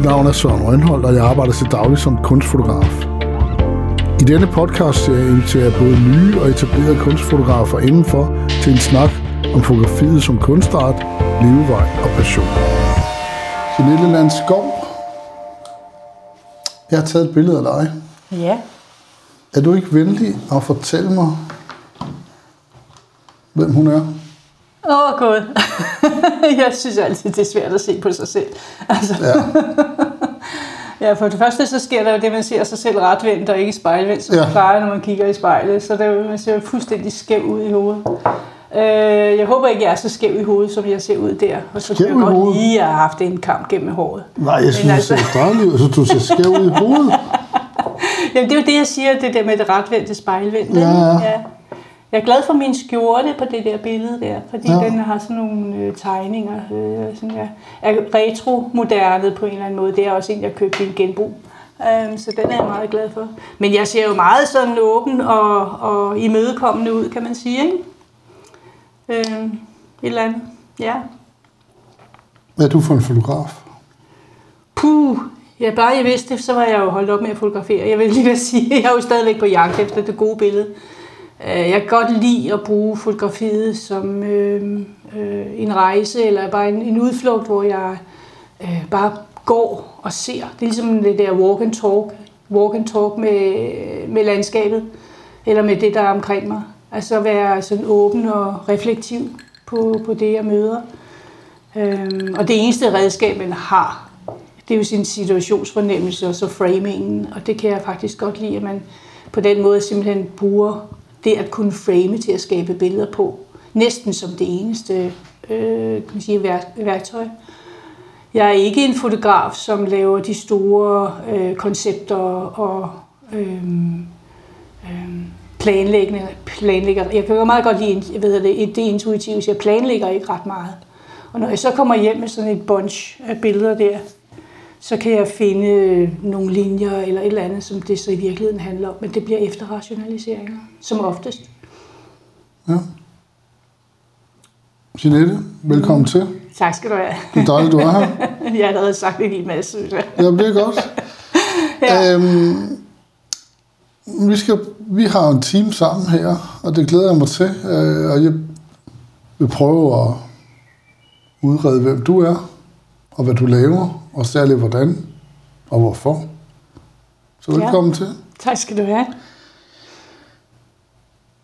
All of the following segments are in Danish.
Mit navn er Søren Rønholdt, og jeg arbejder til daglig som kunstfotograf. I denne podcast jeg inviterer både nye og etablerede kunstfotografer indenfor til en snak om fotografiet som kunstart, levevej og passion. Jeanette Land Skov, jeg har taget et billede af dig. Ja. Er du ikke venlig at fortælle mig, hvem hun er? Åh, oh, god. jeg synes altid, det er svært at se på sig selv. Altså. Ja. ja, for det første så sker der jo det, man ser sig selv retvendt og ikke spejlvendt, som Ja. ja. plejer, når man kigger i spejlet. Så det er jo, man ser jo fuldstændig skæv ud i hovedet. Øh, jeg håber ikke, jeg er så skæv i hovedet, som jeg ser ud der. Og så Skæv jeg i godt hovedet? lige have haft en kamp gennem håret. Nej, jeg synes, Men altså... det ser dejligt. Jeg synes, du ser skæv ud i hovedet. Jamen, det er jo det, jeg siger, det der med det retvendte spejlvendte. Ja, ja. Ja. Jeg er glad for min skjorte på det der billede der, fordi Ja. ja. den har sådan nogle øh, tegninger, øh, sådan jeg er retro-moderne på en eller anden måde. Det er også en, jeg købte i en genbrug. Um, så den er jeg meget glad for. Men jeg ser jo meget sådan åben og, og imødekommende ud, kan man sige, ikke? Um, et eller andet. Ja. Hvad er du for en fotograf? Puh, ja, bare jeg vidste det, så var jeg jo holdt op med at fotografere. Jeg vil lige sige, jeg er jo stadigvæk på jagt efter det gode billede. Øh, jeg kan godt lide at bruge fotografiet som øh, øh, en rejse, eller bare en, en udflugt, hvor jeg øh, bare går og ser. Det er ligesom det der walk and talk, walk and talk med, med landskabet, eller med det, der er omkring mig. Altså at være sådan åben og reflektiv på, på det, jeg møder. Øhm, og det eneste redskab, man har, det er jo sin situationsfornemmelse og så framingen. Og det kan jeg faktisk godt lide, at man på den måde simpelthen bruger det at kunne frame til at skabe billeder på. Næsten som det eneste øh, kan man sige, værk- værktøj. Jeg er ikke en fotograf, som laver de store øh, koncepter og øh, øh, planlæggende, planlægger. Jeg kan jo meget godt lide jeg ved det, det intuitive, så jeg planlægger ikke ret meget. Og når jeg så kommer hjem med sådan et bunch af billeder der, så kan jeg finde nogle linjer eller et eller andet, som det så i virkeligheden handler om. Men det bliver efterrationaliseringer, som oftest. Ja. Jeanette, velkommen til. Tak skal du have. Det er dejligt, du er her. Jeg har allerede sagt en hel masse, synes jeg. Ja, det er godt. Ja. Øhm, vi, skal, vi har en team sammen her, og det glæder jeg mig til. Øh, og jeg vil prøve at udrede, hvem du er, og hvad du laver, og særligt hvordan og hvorfor. Så velkommen ja. til. Tak skal du have.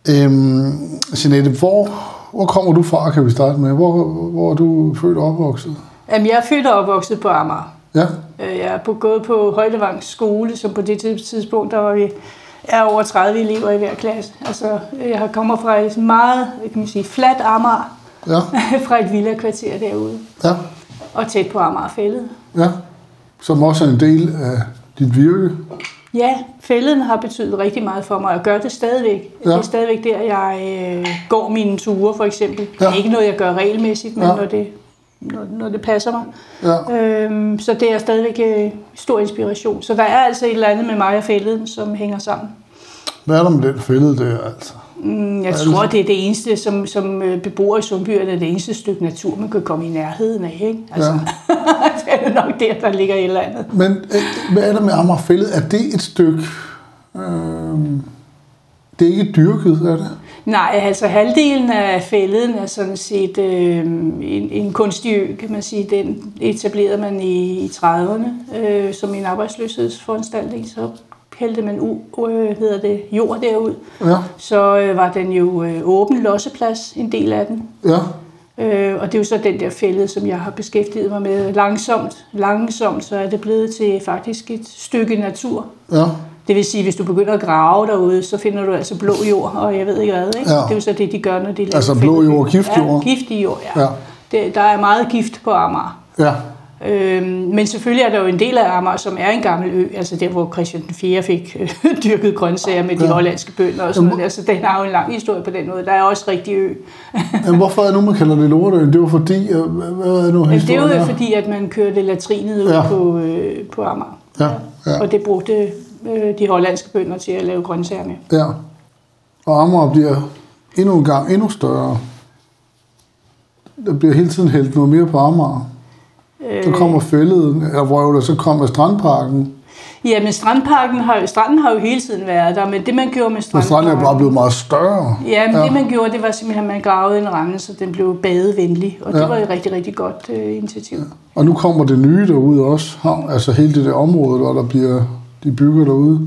Øhm, Jeanette, hvor, hvor kommer du fra, kan vi starte med? Hvor, hvor er du født og opvokset? Jamen, jeg er født og opvokset på Amager. Ja, Øh, Jeg er på, gået på Højlevang skole, som på det tidspunkt, der var vi er over 30 elever i hver klasse. Altså, jeg har kommer fra et meget, kan man sige, fladt Amager, ja, fra et villa-kvarter derude, ja, og tæt på Amagerfældet. Ja. Som også er en del af dit virke. Ja, fælden har betydet rigtig meget for mig, og gør det stadigvæk. Ja. Det er stadigvæk der, jeg øh, går mine ture, for eksempel. Ja. Det er ikke noget, jeg gør regelmæssigt, men ja. når, det, når, når det passer mig. Ja, Øhm, så det er stadigvæk øh, stor inspiration. Så der er altså et eller andet med mig og fælden, som hænger sammen. hvad er der med den fælde der, altså? Mm, Jeg tror, det er det eneste, som, som øh, beboer i Sundbyerne, er det eneste stykke natur, man kan komme i nærheden af. Ikke? Altså, Ja. det er nok der, der ligger et eller andet. Men øh, hvad er der med Amagerfællet? Er det et stykke... Øh, det er ikke dyrket, er det? Nej, altså halvdelen af fælleden er sådan set øh, en, en kunstig ø, kan man sige. Den etablerede man i, i 30'erne øh, som en arbejdsløshedsforanstaltning. Så hældte man u, øh, hedder det, jord derud. Ja, Så øh, var den jo øh, åben losseplads, en del af den. ja, Øh, og det er jo så den der fælde, som jeg har beskæftiget mig med langsomt. Langsomt, så er det blevet til faktisk et stykke natur. ja, Det vil sige, hvis du begynder at grave derude, så finder du altså blå jord, og jeg ved ikke hvad. Ikke? Ja. Det er jo så det, de gør, når de laver Altså blå jord, giftjord? Ja, giftig jord, ja. Ja. ja. Det, der er meget gift på Amager. ja, Øhm, men selvfølgelig er der jo en del af Amager, som er en gammel ø, altså der, hvor Christian den 4. fik øh, dyrket grøntsager med de Ja. hollandske bønder og sådan noget. der. Så den har jo en lang historie på den måde. Der er også rigtig ø. Men hvorfor er det nu, man kalder det Lortøen? Det var fordi... øh, Hvad, er nu Men det er jo fordi, at man kørte latrinet ud ja. på, øh, på Amager. Ja, ja, Og det brugte øh, de hollandske bønder til at lave grøntsager med. ja. Og Amager bliver endnu en gang endnu større. Der bliver hele tiden hældt noget mere på Amager. Så kommer fældet, eller hvor der så kommer strandparken. Ja, men strandparken har, stranden har jo hele tiden været der, men det man gjorde med Og strandparken... stranden er bare blevet meget større. Ja, men ja. det man gjorde, det var simpelthen, at man gravede en rende, så den blev badevenlig, og det Ja. var et rigtig, rigtig godt øh, initiativ. Og nu kommer det nye derude også. Havn, Altså hele det der område, hvor der bliver, de bygger derude.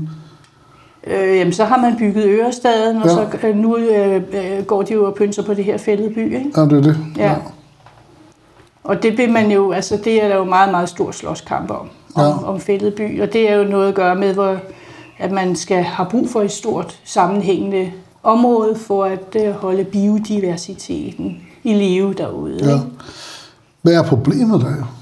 Øh, jamen, så har man bygget Ørestaden, og Ja. så øh, nu øh, øh, går de jo og pynser på det her fældede by, ikke? Ja, det er det. Ja. Og det vil man jo, altså det er der jo meget, meget stor slåskamp om, om, Ja. om fældede by, og det er jo noget at gøre med, hvor, at man skal have brug for et stort sammenhængende område for at øh, holde biodiversiteten i live derude. Ja. ikke? Hvad er problemet der?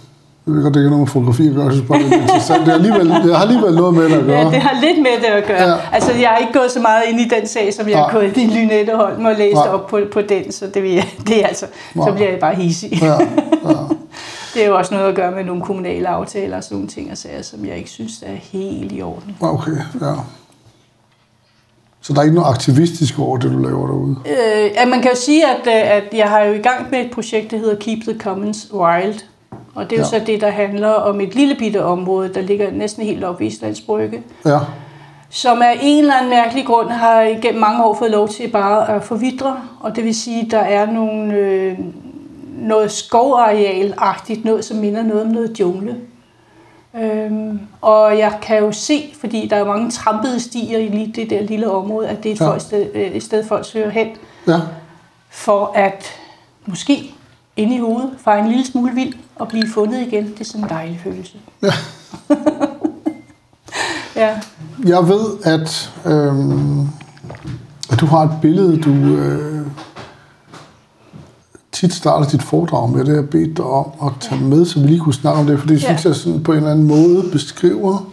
Jeg ved godt, det ikke er noget med fotografi at gøre, jeg synes bare, det er interessant. Det, er alligevel, det har alligevel noget med det at gøre. Ja, det har lidt med det at gøre. Ja. Altså, jeg har ikke gået så meget ind i den sag, som jeg har Nej. gået i Lynette Holm og læst Nej. op på, på den, så det, vil jeg, det er altså, så Nej. bliver jeg bare hissig. Ja, ja. Det er jo også noget at gøre med nogle kommunale aftaler og sådan nogle ting og sager, som jeg ikke synes er helt i orden. Okay, ja. Så der er ikke noget aktivistisk over det, du laver derude? Øh, ja, man kan jo sige, at, øh, at jeg har jo i gang med et projekt, der hedder Keep the Commons Wild. Og det er jo Ja. så det, der handler om et lille bitte område, der ligger næsten helt oppe i Islands Brygge. Ja, som af en eller anden mærkelig grund har igennem mange år fået lov til bare at forvidre. Og det vil sige, at der er nogle, øh, noget skovareal-agtigt, noget som minder noget om noget jungle. Øhm, og jeg kan jo se, fordi der er mange trampede stier i lige det der lille område, at det er et, Ja. folk, sted, øh, et sted, folk søger hen, ja. for at måske inde i hovedet fare en lille smule vild og blive fundet igen. Det er sådan en dejlig følelse. Ja. ja. Jeg ved, at, øhm, at du har et billede, du øh, tit starter dit foredrag med. Det har jeg bedt dig om at tage med, så vi lige kunne snakke om det, for det Ja. synes jeg sådan på en eller anden måde beskriver.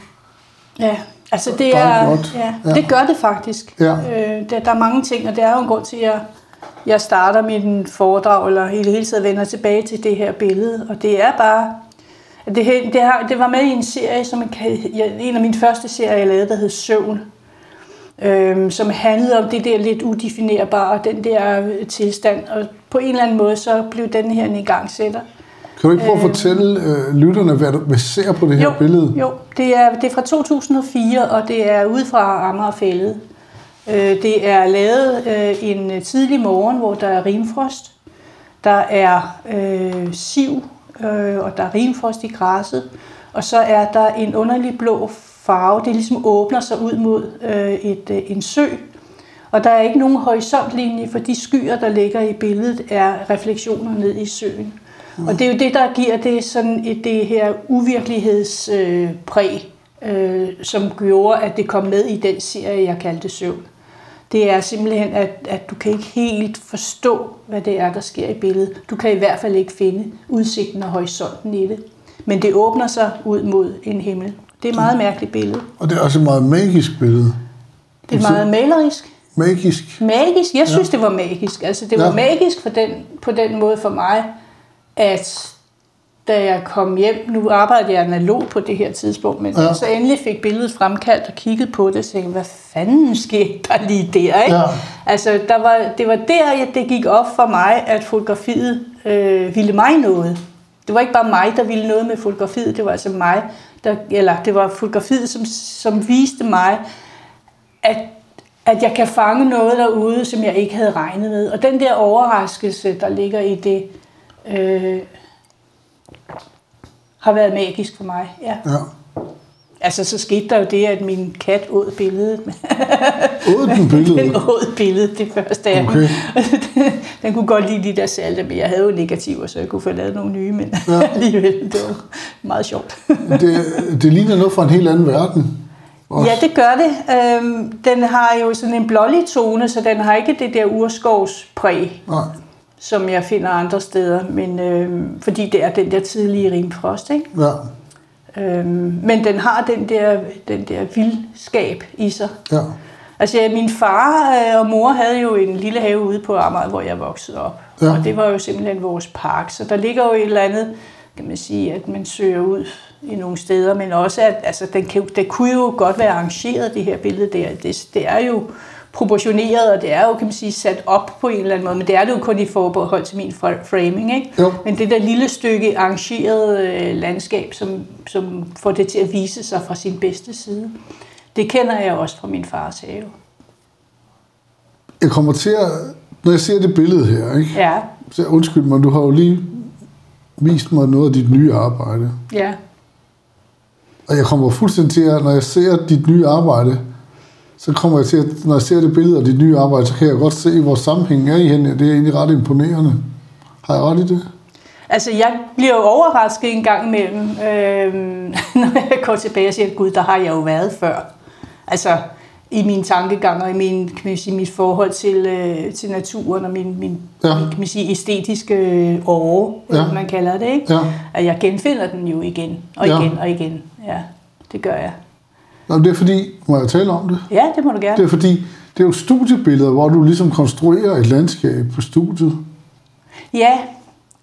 Ja, altså det er, godt. ja, Ja. det gør det faktisk. Ja. Øh, der, der er mange ting, og det er jo en grund til, at jeg, jeg starter min foredrag, eller i det hele taget vender tilbage til det her billede. Og det er bare, det, det, har, det var med i en serie, som jeg, en af mine første serier, jeg lavede, der hed Søvn. Øhm, som handlede om det der lidt udefinerbare, den der øh, tilstand. Og på en eller anden måde, så blev den her en igangsætter. Kan du ikke prøve at fortælle øh, lytterne, hvad du ser på det her jo, billede? Jo, det er, det er fra 2004, og det er ude fra Amagerfældet. Øh, det er lavet øh, en øh, tidlig morgen, hvor der er rimfrost. Der er øh, siv, øh, og der er rimfrost i græsset. Og så er der en underlig blå farve. Det ligesom åbner sig ud mod øh, et, øh, en sø. Og der er ikke nogen horisontlinje, for de skyer, der ligger i billedet, er refleksioner ned i søen. Mm. Og det er jo det, der giver det, sådan et, det her uvirkelighedspræg, øh, præg, øh, som gjorde, at det kom med i den serie, jeg kaldte Søvn. Det er simpelthen, at, at du kan ikke helt forstå, hvad det er, der sker i billedet. Du kan i hvert fald ikke finde udsigten og horisonten i det. Men det åbner sig ud mod en himmel. Det er et meget mærkeligt billede. Og det er også et meget magisk billede. Det er meget malerisk. Magisk. Magisk? Jeg synes, ja. det var magisk. Altså, det var Ja. ja. magisk for den, på den måde for mig, at da jeg kom hjem, nu arbejdede jeg analog på det her tidspunkt, men Ja. så endelig fik billedet fremkaldt og kiggede på det, så tænkte hvad fanden skete der lige der? Ikke? Ja. Altså, der var, det var der, det gik op for mig, at fotografiet øh, ville mig noget. Det var ikke bare mig, der ville noget med fotografiet, det var altså mig, der, eller det var fotografiet, som, som viste mig, at, at jeg kan fange noget derude, som jeg ikke havde regnet med. Og den der overraskelse, der ligger i det, øh, har været magisk for mig. Ja. Ja. Altså, så skete der jo det, at min kat åd billedet. Åd den billede? den åd billedet det første af Okay. den. den kunne godt lide de der salte, men jeg havde jo negativer, så jeg kunne få lavet nogle nye, men ja. alligevel, det var meget sjovt. Det, det ligner noget fra en helt anden verden. Også. Ja, det gør det. Øhm, den har jo sådan en blålig tone, så den har ikke det der urskovspræg, Nej. Som jeg finder andre steder, men øhm, fordi det er den der tidlige rimfrost, ikke? Ja. Øhm, men den har den der, den der vildskab i sig. Ja. Altså, ja, min far øh, og mor havde jo en lille have ude på Amager, hvor jeg voksede op. Ja. Og det var jo simpelthen vores park. Så der ligger jo et eller andet, kan man sige, at man søger ud i nogle steder, men også, at altså, den, kan, det kunne jo godt være arrangeret, det her billede der. Det, det er jo proportioneret, og det er jo, kan man sige, sat op på en eller anden måde, men det er det jo kun i forbehold til min framing, ikke? Jo. Men det der lille stykke arrangeret øh, landskab, som, som får det til at vise sig fra sin bedste side, det kender jeg også fra min fars have. Jeg kommer til at... Når jeg ser det billede her, ikke? Ja, Så undskyld mig, du har jo lige vist mig noget af dit nye arbejde. ja, Og jeg kommer fuldstændig til at, når jeg ser dit nye arbejde, så kommer jeg til at, når jeg ser det billede af dit nye arbejde, så kan jeg godt se, hvor sammenhængen er i hende. Det er egentlig ret imponerende. Har jeg ret i det? Altså, jeg bliver jo overrasket en gang imellem, øh, når jeg går tilbage og siger, gud, der har jeg jo været før. Altså, i mine tankegang og i min, kan man sige, mit forhold til, øh, til naturen og min, min Ja. ja. kan man sige, æstetiske åre, Ja. ja. man kalder det, ikke? Ja. At jeg genfinder den jo igen og Ja. igen og igen. Ja, det gør jeg. Nå, det er fordi, må jeg tale om det? Ja, det må du gerne. Det er fordi, det er jo studiebilleder, hvor du ligesom konstruerer et landskab på studiet. Ja,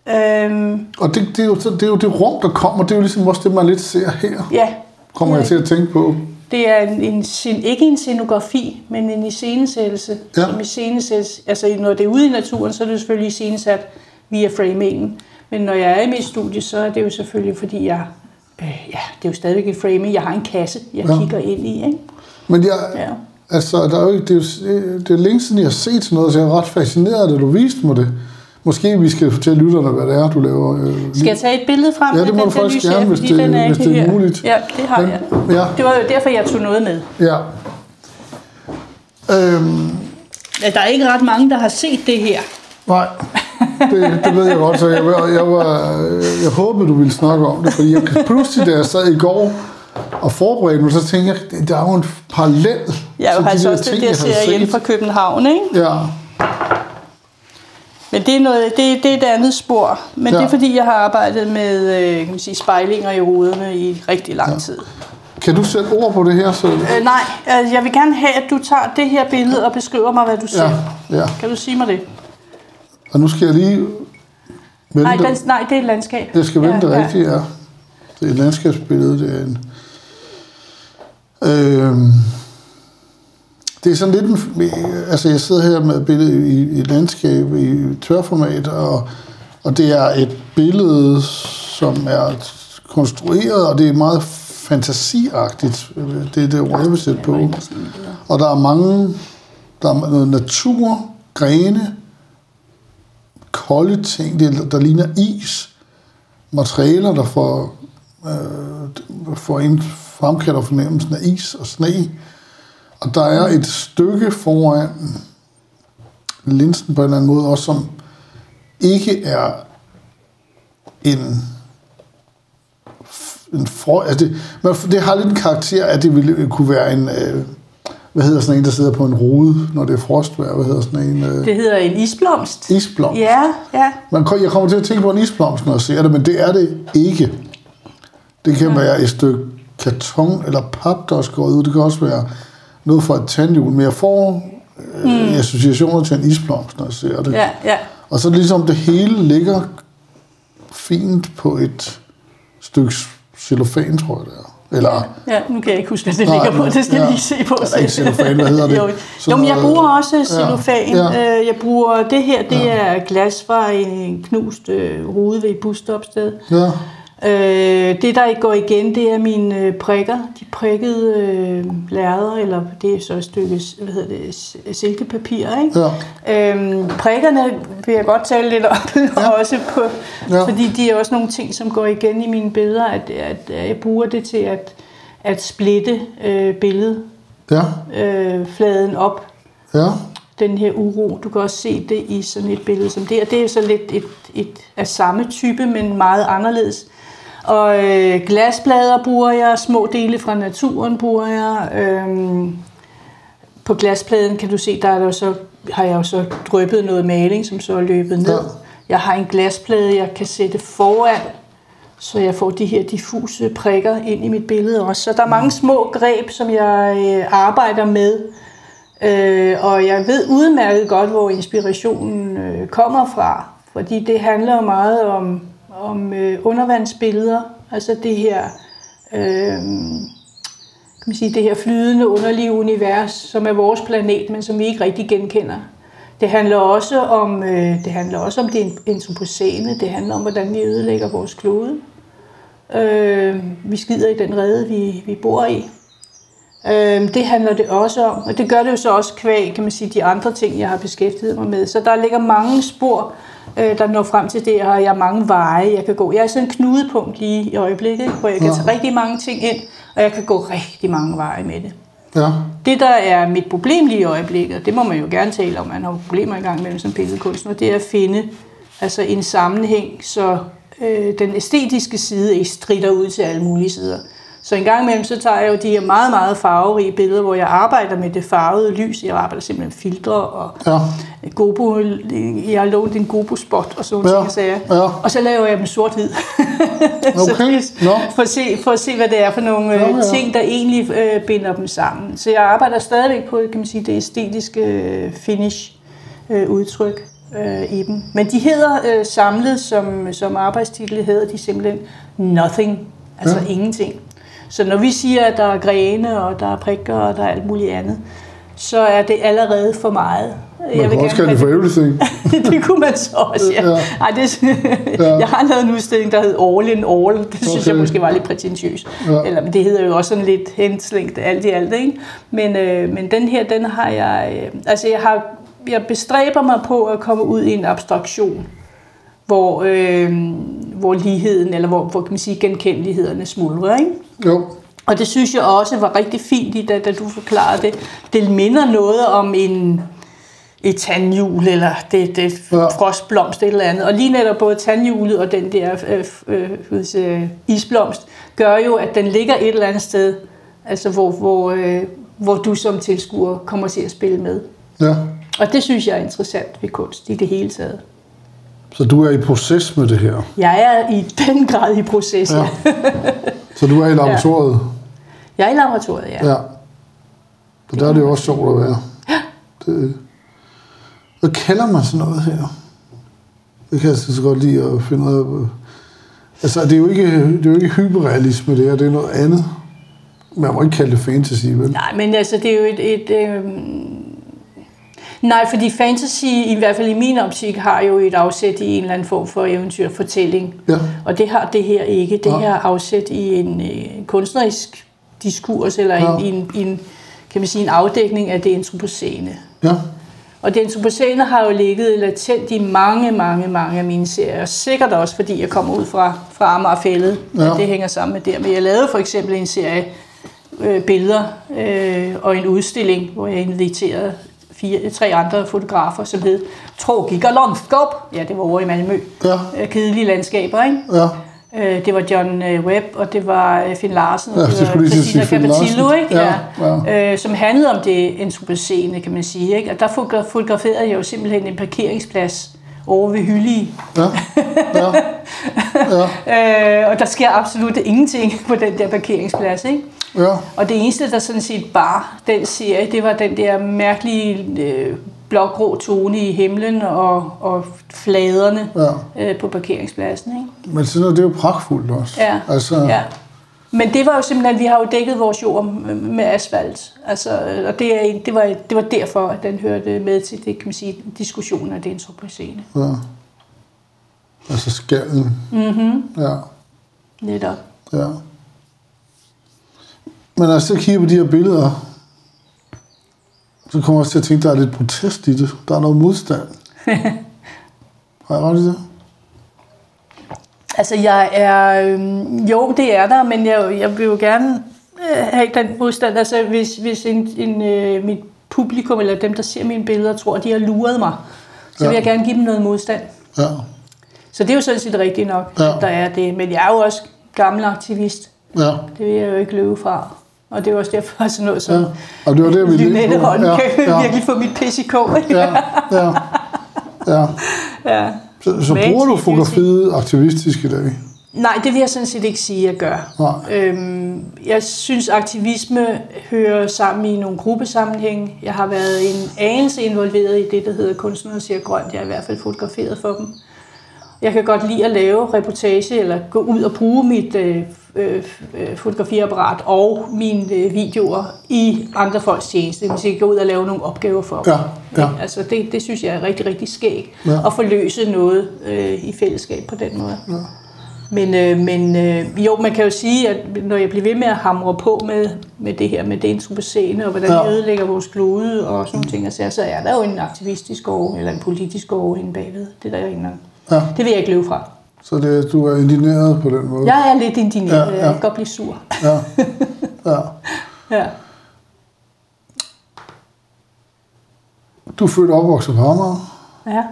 øhm, Og det, det, er jo, det er jo det rum, der kommer. Det er jo ligesom også det, man lidt ser her. ja. Kommer jeg til at tænke på. Det er en, en, ikke en scenografi, men en iscenesættelse. Ja. Ja. Som iscenesættes, altså når det er ude i naturen, så er det selvfølgelig iscenesat via framingen. Men når jeg er i mit studie, så er det jo selvfølgelig, fordi jeg... Øh, ja, det er jo stadigvæk en framing. Jeg har en kasse, jeg Ja. kigger ind i. Ikke? Men jeg, Ja. altså, der er jo, det, er jo, det er længe siden, jeg har set sådan noget, så jeg er ret fascineret, da du viste mig det. Måske vi skal fortælle lytterne, hvad det er, du laver. øh, Skal jeg tage et billede frem? Ja, det må du faktisk gerne, hvis det- den er hvis det er muligt. Ja, det har jeg. ja. Det var jo derfor, jeg tog noget med. Ja. Øhm, Der er ikke ret mange, der har set det her. nej, det, det ved jeg godt, så jeg, var- jeg, var, jeg håbede, du ville snakke om det, fordi jeg, pludselig, da jeg sad i går og forberedte mig, så tænkte jeg, der er jo en parallel Jeg har jo til de altså der også ting, der jeg inde set. fra København, ikke? Ja, Men det er, noget, det, det er et andet spor. Men Ja. ja. det er fordi, jeg har arbejdet med øh, kan man sige, spejlinger i ruderne i rigtig lang tid. kan du sætte ord på det her? Så, Øh, nej, altså, jeg vil gerne have, at du tager det her billede og beskriver mig, hvad du ser. ja, ja. Kan du sige mig det? Og nu skal jeg lige vente. Nej, den, nej, det er et landskab. Jeg skal vente ja, ja, rigtigt, ja. Det er et landskabsbillede, det er en... Øhm, det er sådan lidt en... Altså, jeg sidder her med et billede i, i et landskab i tørformat, og, og det er et billede, som er konstrueret, og det er meget fantasiagtigt. Det er det ord, jeg vil sætte på. Og der er mange... Der er noget natur, grene, kolde ting, det, der ligner is, materialer, der får, øh, får ind, fremkalder fornemmelsen af is og sne. Og der er et stykke foran linsen på en eller anden måde også, som ikke er en en for, altså det, men det har lidt en karakter, at det ville kunne være en, øh, hvad hedder sådan en, der sidder på en rode, når det er frostvejr, hvad hedder sådan en, øh, Det hedder en isblomst. isblomst. Ja, ja. Man, jeg kommer til at tænke på en isblomst, når jeg ser det, men det er det ikke. Det kan være et stykke karton eller pap, der er skåret ud. Det kan også være noget fra et tandhjul, men jeg får øh, associationer til en isblomst, når jeg ser det. Ja, ja. Og så ligesom det hele ligger fint på et stykke cellofan, tror jeg det er. Eller, Ja, nu kan jeg ikke huske, hvad det Nej, ligger på. Det skal jeg ja. lige se på. Ja, der er ikke cellofan, hvad hedder det? jo, jo men jeg bruger også Ja, cellofan. ja. Øh, Jeg bruger det her, det er glas fra en knust øh, rude ved et busstopsted. ja, Øh, det, der går igen, det er mine øh, prikker. De prikkede øh, lærreder, eller det er så et stykke hvad hedder det, silkepapir. Ikke? ja, Øhm, prikkerne vil jeg godt tale lidt op, ja. også på, Ja. fordi de er også nogle ting, som går igen i mine billeder, at, at, at jeg bruger det til at, at splitte øh, billedfladen ja, øh, fladen op. ja, Den her uro, du kan også se det i sådan et billede som det, og det er så lidt et, et af samme type, men meget anderledes. Og øh, glasplader bruger jeg, små dele fra naturen bruger jeg. Øhm, på glaspladen kan du se, der er der så, har jeg jo så drøbet noget maling, som så er løbet ned. Jeg har en glasplade, jeg kan sætte foran, så jeg får de her diffuse prikker ind i mit billede også. Så der er mange små greb, som jeg øh, arbejder med. Øh, og jeg ved udmærket godt, hvor inspirationen øh, kommer fra. Fordi det handler meget om, om øh, undervandsbilleder. Altså det her øh, kan man sige, det her flydende, underlige univers, som er vores planet, men som vi ikke rigtig genkender. Det handler også om, øh, det handler også om det antropocene. Det handler om, hvordan vi ødelægger vores klode. Øh, vi skider i den rede, vi, vi bor i. Øh, det handler det også om, og det gør det jo så også kvæg, kan man sige, de andre ting, jeg har beskæftiget mig med. Så der ligger mange spor, øh, der når frem til det, og jeg har mange veje, jeg kan gå. Jeg er sådan en knudepunkt lige i øjeblikket, hvor jeg kan Ja. tage rigtig mange ting ind, og jeg kan gå rigtig mange veje med det. Ja, Det, der er mit problem lige i øjeblikket, og det må man jo gerne tale om, man har problemer i gang mellem som billedkunstner, det er at finde altså en sammenhæng, så øh, den æstetiske side ikke strider ud til alle mulige sider. Så en gang imellem, så tager jeg jo de her meget, meget farverige billeder, hvor jeg arbejder med det farvede lys. Jeg arbejder simpelthen med filtre og ja, Gobo, jeg har lånt en Gobo-spot og sådan Ja, ting, sagde. ja. Og så laver jeg dem sort-hvid. Okay, så, for, at se, for at se, hvad det er for nogle Nå, øh, ja. ting, der egentlig øh, binder dem sammen. Så jeg arbejder stadigvæk på kan man sige, det æstetiske øh, finish øh, udtryk øh, i dem. Men de hedder øh, samlet som, som arbejdstitel, hedder de simpelthen Nothing, altså ja. ingenting. Så når vi siger, at der er grene, og der er prikker, og der er alt muligt andet, så er det allerede for meget. man kan også kalde det for everything. det kunne man så også, ja. Ja. Ej, det, Ja. Jeg har lavet en udstilling, der hed All in All. Det synes Okay. jeg måske var lidt prætentiøst. Ja. Eller, det hedder jo også sådan lidt henslængt alt i alt, ikke? Men, øh, men den her, den har jeg... Øh, altså, jeg har jeg bestræber mig på at komme ud i en abstraktion, hvor, øh, hvor ligheden, eller hvor, hvor kan man sige, genkendelighederne smuldrer, ikke? Jo, Og det synes jeg også var rigtig fint, da, da du forklarede det. Det minder noget om en, et tandhjul, eller det, det Ja. frostblomst, et eller andet. Og lige netop både tandhjulet og den der øh, øh, øh, isblomst, gør jo, at den ligger et eller andet sted, altså hvor, hvor, øh, hvor du som tilskuer kommer til at spille med. ja. Og det synes jeg er interessant ved kunst i det hele taget. Så du er i proces med det her. Jeg er i den grad i proces, Ja. ja. Så du er i laboratoriet. Jeg er i laboratoriet, ja. Ja. Så der er det jo også sjovt at være. Det, hvad kalder man sådan noget her? Det kan jeg så godt lide at finde ud af. Altså, det er jo ikke, det er jo ikke hyperrealisme, det her. Det er noget andet. Man må ikke kalde det fantasy, vel? Nej, men altså, det er jo et... et øh... Nej, fordi fantasy, i hvert fald i min optik, har jo et afsæt i en eller anden form for eventyrfortælling. Ja. Og det har det her ikke. Det Nej. her afsæt i en øh, kunstnerisk diskurs, eller Ja. en, en, en, kan man sige, en afdækning af det antropocene. Ja. Og det antropocene har jo ligget latent i mange, mange, mange af mine serier. Sikkert også, fordi jeg kommer ud fra, fra Amagerfællet. Ja. Ja. Det hænger sammen med det. Men jeg lavede for eksempel en serie øh, billeder øh, og en udstilling, hvor jeg inviterede fire, tre andre fotografer, som hed Trågik og Landskab. Ja, det var over i Malmø. Ja. Øh, Kedelige landskaber, ikke? Ja. Øh, det var John øh, Webb, og det var Finn Larsen, og Ja, det det var Christina Capatillo, ikke? Ja, Ja. Øh, som handlede om det antropocene, kan man sige. Ikke? Og der fotogra- fotograferede jeg jo simpelthen en parkeringsplads over ved Hyllige. Ja. Ja. Ja. Øh, og der sker absolut ingenting på den der parkeringsplads, ikke? Ja. Og det eneste, der sådan set bar den serie, det var den der mærkelige øh, blågrå tone i himlen og, og fladerne Ja. øh, på parkeringspladsen, ikke? Men sådan noget, det er jo pragtfuldt også. Ja. Altså, ja. Men det var jo simpelthen, vi har jo dækket vores jord med- asfalt. Altså, og det, er, det, var, det var derfor, at den hørte med til det, kan man sige, diskussionen af det antropocene. ja. Altså skallen. Mm-hmm. Ja. Netop. Ja. Men når jeg så kigger på de her billeder, så kommer jeg også til at tænke, at der er lidt protest i det. Der er noget modstand. Har jeg ret i det? Altså, jeg er... Øhm, jo, det er der, men jeg, jeg vil jo gerne øh, have den modstand. Altså, hvis, hvis en, en, øh, mit publikum, eller dem, der ser mine billeder, tror, at de har luret mig, så Ja. vil jeg gerne give dem noget modstand. Ja. Så det er jo sådan set rigtigt nok, Ja. at der er det. Men jeg er jo også gammel aktivist. Ja. Det vil jeg jo ikke løbe fra. Og det er jo også derfor, sådan noget som Ja. Og det var det, vi lige Lynette Hånd ja, kan ja, virkelig få mit pis i kog. ja, ja, ja. ja. Så, så bruger du fotografiet aktivistisk i dag? Nej, det vil jeg sådan set ikke sige, at jeg gør. Nej. Øhm, jeg synes, aktivisme hører sammen i nogle gruppesammenhæng. Jeg har været en anelse involveret i det, der hedder Kunstnere siger grønt. Jeg har i hvert fald fotograferet for dem. Jeg kan godt lide at lave reportage, eller gå ud og bruge mit øh, øh, øh, fotografiapparat og mine øh, videoer i andre folks tjeneste. Hvis jeg gå ud og lave nogle opgaver for dem. Ja, ja. Altså det, det synes jeg er rigtig, rigtig skægt. Ja. At forløse noget øh, i fællesskab på den måde. Ja. Men, øh, men øh, jo, man kan jo sige, at når jeg bliver ved med at hamre på med, med det her med det antropocene, og hvordan Ja. det ødelægger vores klode og sådan nogle ting, så, så er der jo en aktivistisk år, eller en politisk år inde bagved. Det er der jo ingen Ja. Det vil jeg ikke løbe fra. Så det, du er indigneret på den måde? Jeg er lidt indigneret. Ja, Ja. Jeg kan godt blive sur. Ja. ja. Ja. Du er født og opvokset på Amager. ja.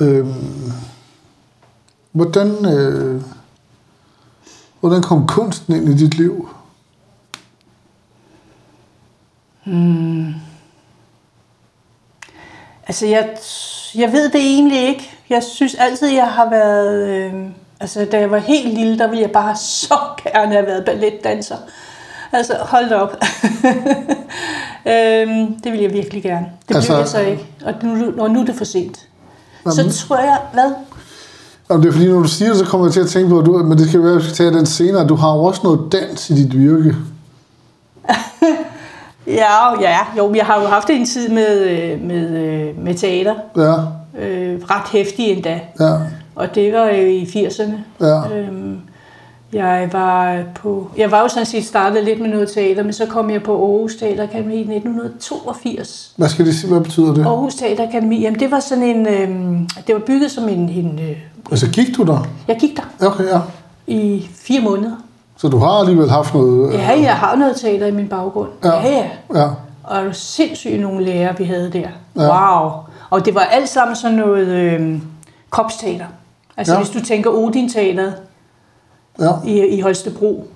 Øhm, hvordan, øh, hvordan kom kunsten ind i dit liv? Altså, jeg, jeg ved det egentlig ikke. Jeg synes altid, jeg har været... Øh, altså, da jeg var helt lille, der ville jeg bare så gerne have været balletdanser. Altså, hold da op. øhm, det vil jeg virkelig gerne. Det Altså- blev jeg så ikke. Og nu, og nu er det for sent. Jamen. Så tror jeg... Hvad? Jamen, det er fordi, når du siger det, så kommer jeg til at tænke på, at du, men det skal være, at vi skal tage den senere, du har jo også noget dans i dit virke. Ja, ja. Jo, jeg har jo haft en tid med, øh, med, øh, med teater. Ja, Øh, ret hæftig endda. ja, Og det var jo i 80'erne. ja, Øhm, jeg var på... Jeg var jo sådan set startet lidt med noget teater, men så kom jeg på Aarhus Teater Akademi i 1982. Hvad skal det sige, hvad betyder det? Aarhus Teater Akademi, jamen det var sådan en... Øhm, det var bygget som en... en øh, Altså, gik du der? jeg gik der Okay, ja. i fire måneder. Så du har alligevel haft noget... øh, Ja, jeg har noget teater i min baggrund. Ja. Ja, ja. Og sindssygt nogle lærere, vi havde der. Ja. Wow. Og det var alt sammen sådan noget øh, kropsteater. Altså Ja. hvis du tænker Odin Teater ja. i, i Holstebro.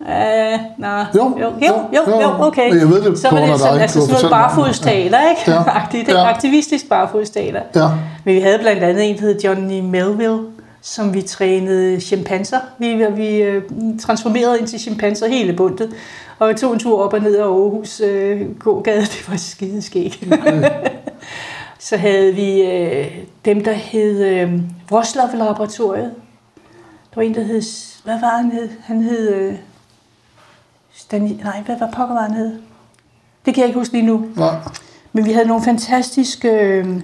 Uh, nej. Jo, jo, jo, jo, jo. okay. Men jeg ved det så var det sådan, altså har sådan noget barfodsteater, ikke? Ja. Agtigt, Ja. Aktivistisk barfodsteater. Ja, Men vi havde blandt andet en, der hed Johnny Melville, som vi trænede chimpanser. Vi, vi øh, transformerede ind til chimpanser hele bundet. Og vi tog en tur op og ned ad Aarhus øh, gågade. Det var skideskæg. Så havde vi øh, dem, der hed øh, Wroclaw-laboratoriet. Der var en, der hed... Hvad var han hed? Han hed... Øh, Stani, nej, hvad var pokker var han hed? Det kan jeg ikke huske lige nu. nej. Men vi havde nogle fantastiske øh,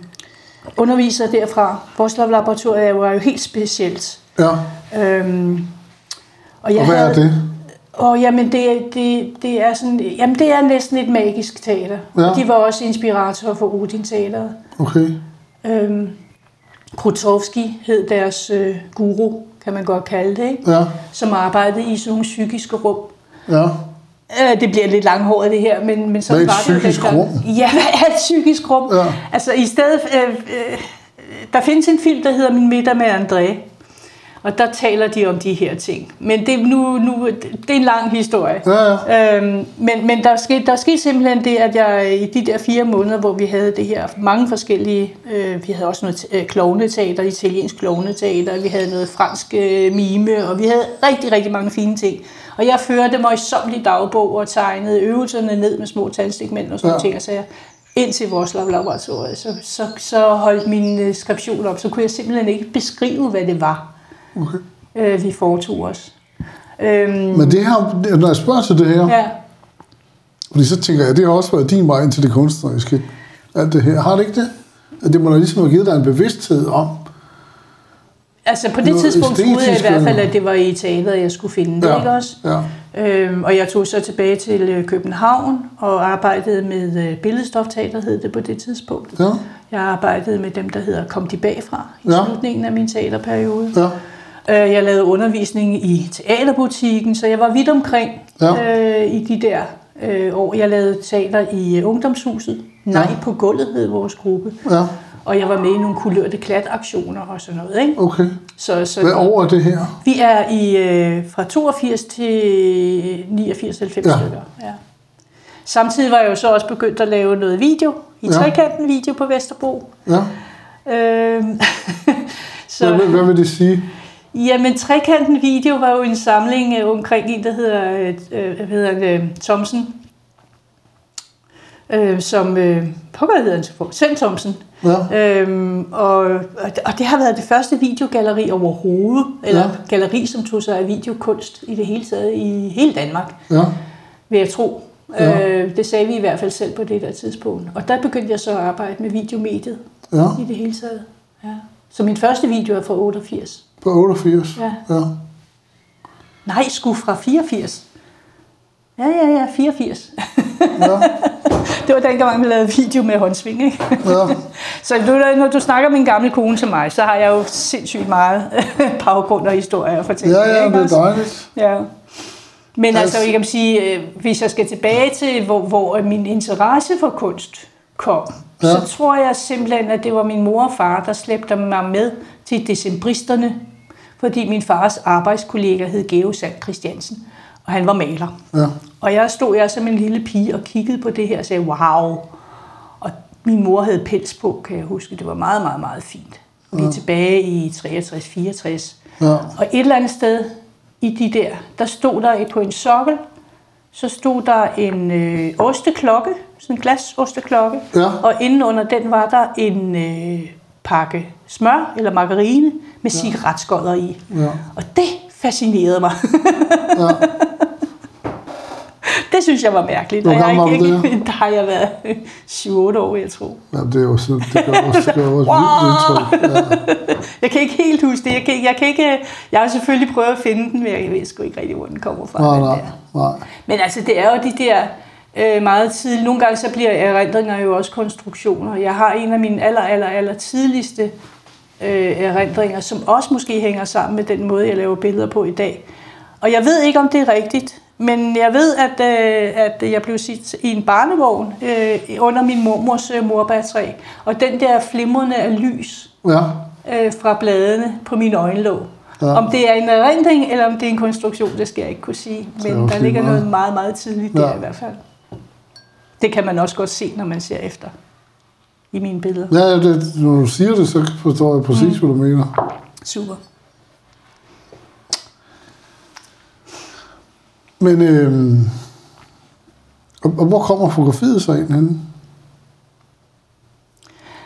undervisere derfra. Vores laboratorium var jo helt specielt. Ja, Øhm, og, jeg og hvad er det? Og jamen, det, det, det er sådan, jamen, det er næsten et magisk teater. Ja. De var også inspiratorer for Odin Teater. Okay, Øhm, Krutowski hed deres øh, guru, kan man godt kalde det, ikke? ja, som arbejdede i sådan nogle psykiske rum. ja. Øh, det bliver lidt langhåret det her, men, men så var det psykisk rum? Ja, hvad er et psykisk rum? Ja. Altså i stedet, øh, øh, der findes en film, der hedder Min middag med André, og der taler de om de her ting. Men det, nu, nu, det er en lang historie. Ja, ja. Øhm, men men der, skete, der skete simpelthen det, at jeg i de der fire måneder, hvor vi havde det her mange forskellige, øh, vi havde også noget øh, klovneteater, italiensk klovneteater, vi havde noget fransk øh, mime, og vi havde rigtig, rigtig mange fine ting. Og jeg førte i dagbog og tegnede øvelserne ned med små tandstikmænd og sådan Ja. ting, og så jeg ind til vores laboratorium, så, så, så holdt min øh, skription op, så kunne jeg simpelthen ikke beskrive, hvad det var, Okay. øh, vi foretog os. Øhm, Men det her, når jeg spørger til det her, ja. fordi så tænker jeg, det har også været din vej ind til det kunstneriske. Alt det her. Har det ikke det? At det må da ligesom have givet dig en bevidsthed om, Altså på det Noget tidspunkt troede jeg i hvert fald, at det var i teateret, jeg skulle finde det, Ja. ikke også? ja, Øhm, og jeg tog så tilbage til øh, København og arbejdede med øh, Billedstofteater, hed det på det tidspunkt. ja, Jeg arbejdede med dem, der hedder Kom de bagfra i Ja. slutningen af min teaterperiode. ja, Øh, Jeg lavede undervisning i teaterbutikken, så jeg var vidt omkring Ja. øh, i de der øh, år. Jeg lavede teater i øh, Ungdomshuset. Nej, på gulvet hed vores gruppe. ja, Og jeg var med i nogle kulørte klataktioner og sådan noget. Ikke? okay. Så, så Hvad år er det her? Vi er i øh, fra 82 til 89-90 Ja. ja. stykker. Ja. Samtidig var jeg jo så også begyndt at lave noget video, i Ja. trekanten video på Vesterbro. Ja. Øhm, Hvad, hvad, så, hvad vil det sige? jamen, trekanten video var jo en samling øh, omkring en, der hedder, øh, øh, hedder øh, Thomsen. Øh, som, øh, på så for? Svend Thomsen. Ja. Øhm, og, og det har været det første videogalleri overhovedet, eller Ja. galleri, som tog sig af videokunst i det hele taget i hele Danmark, Ja. vil jeg tro. Ja. Øh, det sagde vi i hvert fald selv på det der tidspunkt. Og der begyndte jeg så at arbejde med videomediet Ja. i det hele taget. Ja. Så min første video er fra 88. På 88. Ja. ja. Nej, sgu fra 84. Ja, ja, ja, 84. Ja. det var dengang, man lavede video med håndsving, ikke? Ja. Så du, når du snakker om min gamle kone til mig, så har jeg jo sindssygt meget baggrund og historie at fortælle. Ja, ja, ikke det er dejligt. Ja. Men altså, Altså- jeg kan sige, øh, hvis jeg skal tilbage til, hvor, hvor min interesse for kunst kom, ja. så tror jeg simpelthen, at det var min mor og far, der slæbte mig med til decembristerne, fordi min fars arbejdskollega hed Geo Sand Christiansen, og han var maler. Ja. Og jeg stod jeg som en lille pige og kiggede på det her og sagde, wow. Og min mor havde pels på, kan jeg huske. Det var meget, meget, meget fint. Vi er tilbage i 63-64. Ja. Og et eller andet sted i de der, der stod der på en sokkel, så stod der en øh, osteklokke, sådan en glas osteklokke, Ja. og inden under den var der en øh, pakke smør eller margarine med ja. cigaretskodder i. Ja. Og det fascinerede mig. Ja. det synes jeg var mærkeligt. Hvor gammel var du ikke, der har jeg været 7-8 år, jeg tro. ja, det er jo så, det gør også, det gør også wow. vildt indtryk. Ja. Jeg kan ikke helt huske det. Jeg, kan, jeg, kan ikke, jeg har selvfølgelig prøvet at finde den, men jeg ved sgu ikke rigtig, hvor den kommer fra. Nej, nej, der. nej. Men altså, det er jo de der øh, meget tidlige... Nogle gange så bliver erindringer jo også konstruktioner. Jeg har en af mine aller, aller, aller tidligste øh, erindringer, som også måske hænger sammen med den måde, jeg laver billeder på i dag. Og jeg ved ikke, om det er rigtigt, men jeg ved, at, øh, at jeg blev sit i en barnevogn øh, under min mormors øh, morbærtræ. Og den der flimrende af lys Ja. øh, fra bladene på mine øjenlåg. Ja. Om det er en erindring, eller om det er en konstruktion, det skal jeg ikke kunne sige. Men der ligger noget meget, meget tidligt der Ja. i hvert fald. Det kan man også godt se, når man ser efter i mine billeder. Ja, det, når du siger det, så forstår jeg præcis, mm. hvad du mener. Super. Men, øhm, og, og hvor kommer fotografiet så ind henne?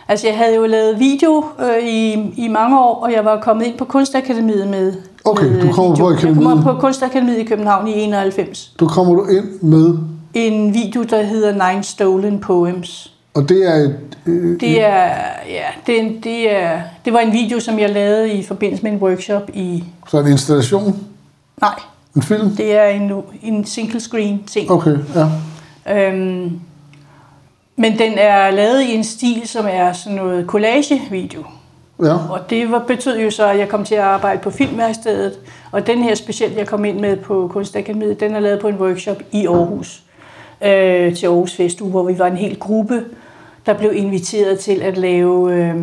Altså, jeg havde jo lavet video øh, i, i mange år, og jeg var kommet ind på Kunstakademiet med Okay, med du kommer på video. Jeg akademiet. kommer på Kunstakademiet i København i 91. Du kommer du ind med, En video, der hedder Nine Stolen Poems. Og det er et... Øh, Det er, ja, det, er en- det, er, det var en video, som jeg lavede i forbindelse med en workshop i... så en installation, Nej, en film? det er en, en single screen ting. Okay, ja. Øhm, men den er lavet i en stil, som er sådan noget collage-video. Ja, Og det var, betød jo så, at jeg kom til at arbejde på filmværkstedet. Og den her specielt, jeg kom ind med på Kunstakademiet, den er lavet på en workshop i Aarhus. Øh, til Aarhus Festuge, hvor vi var en hel gruppe, der blev inviteret til at lave øh,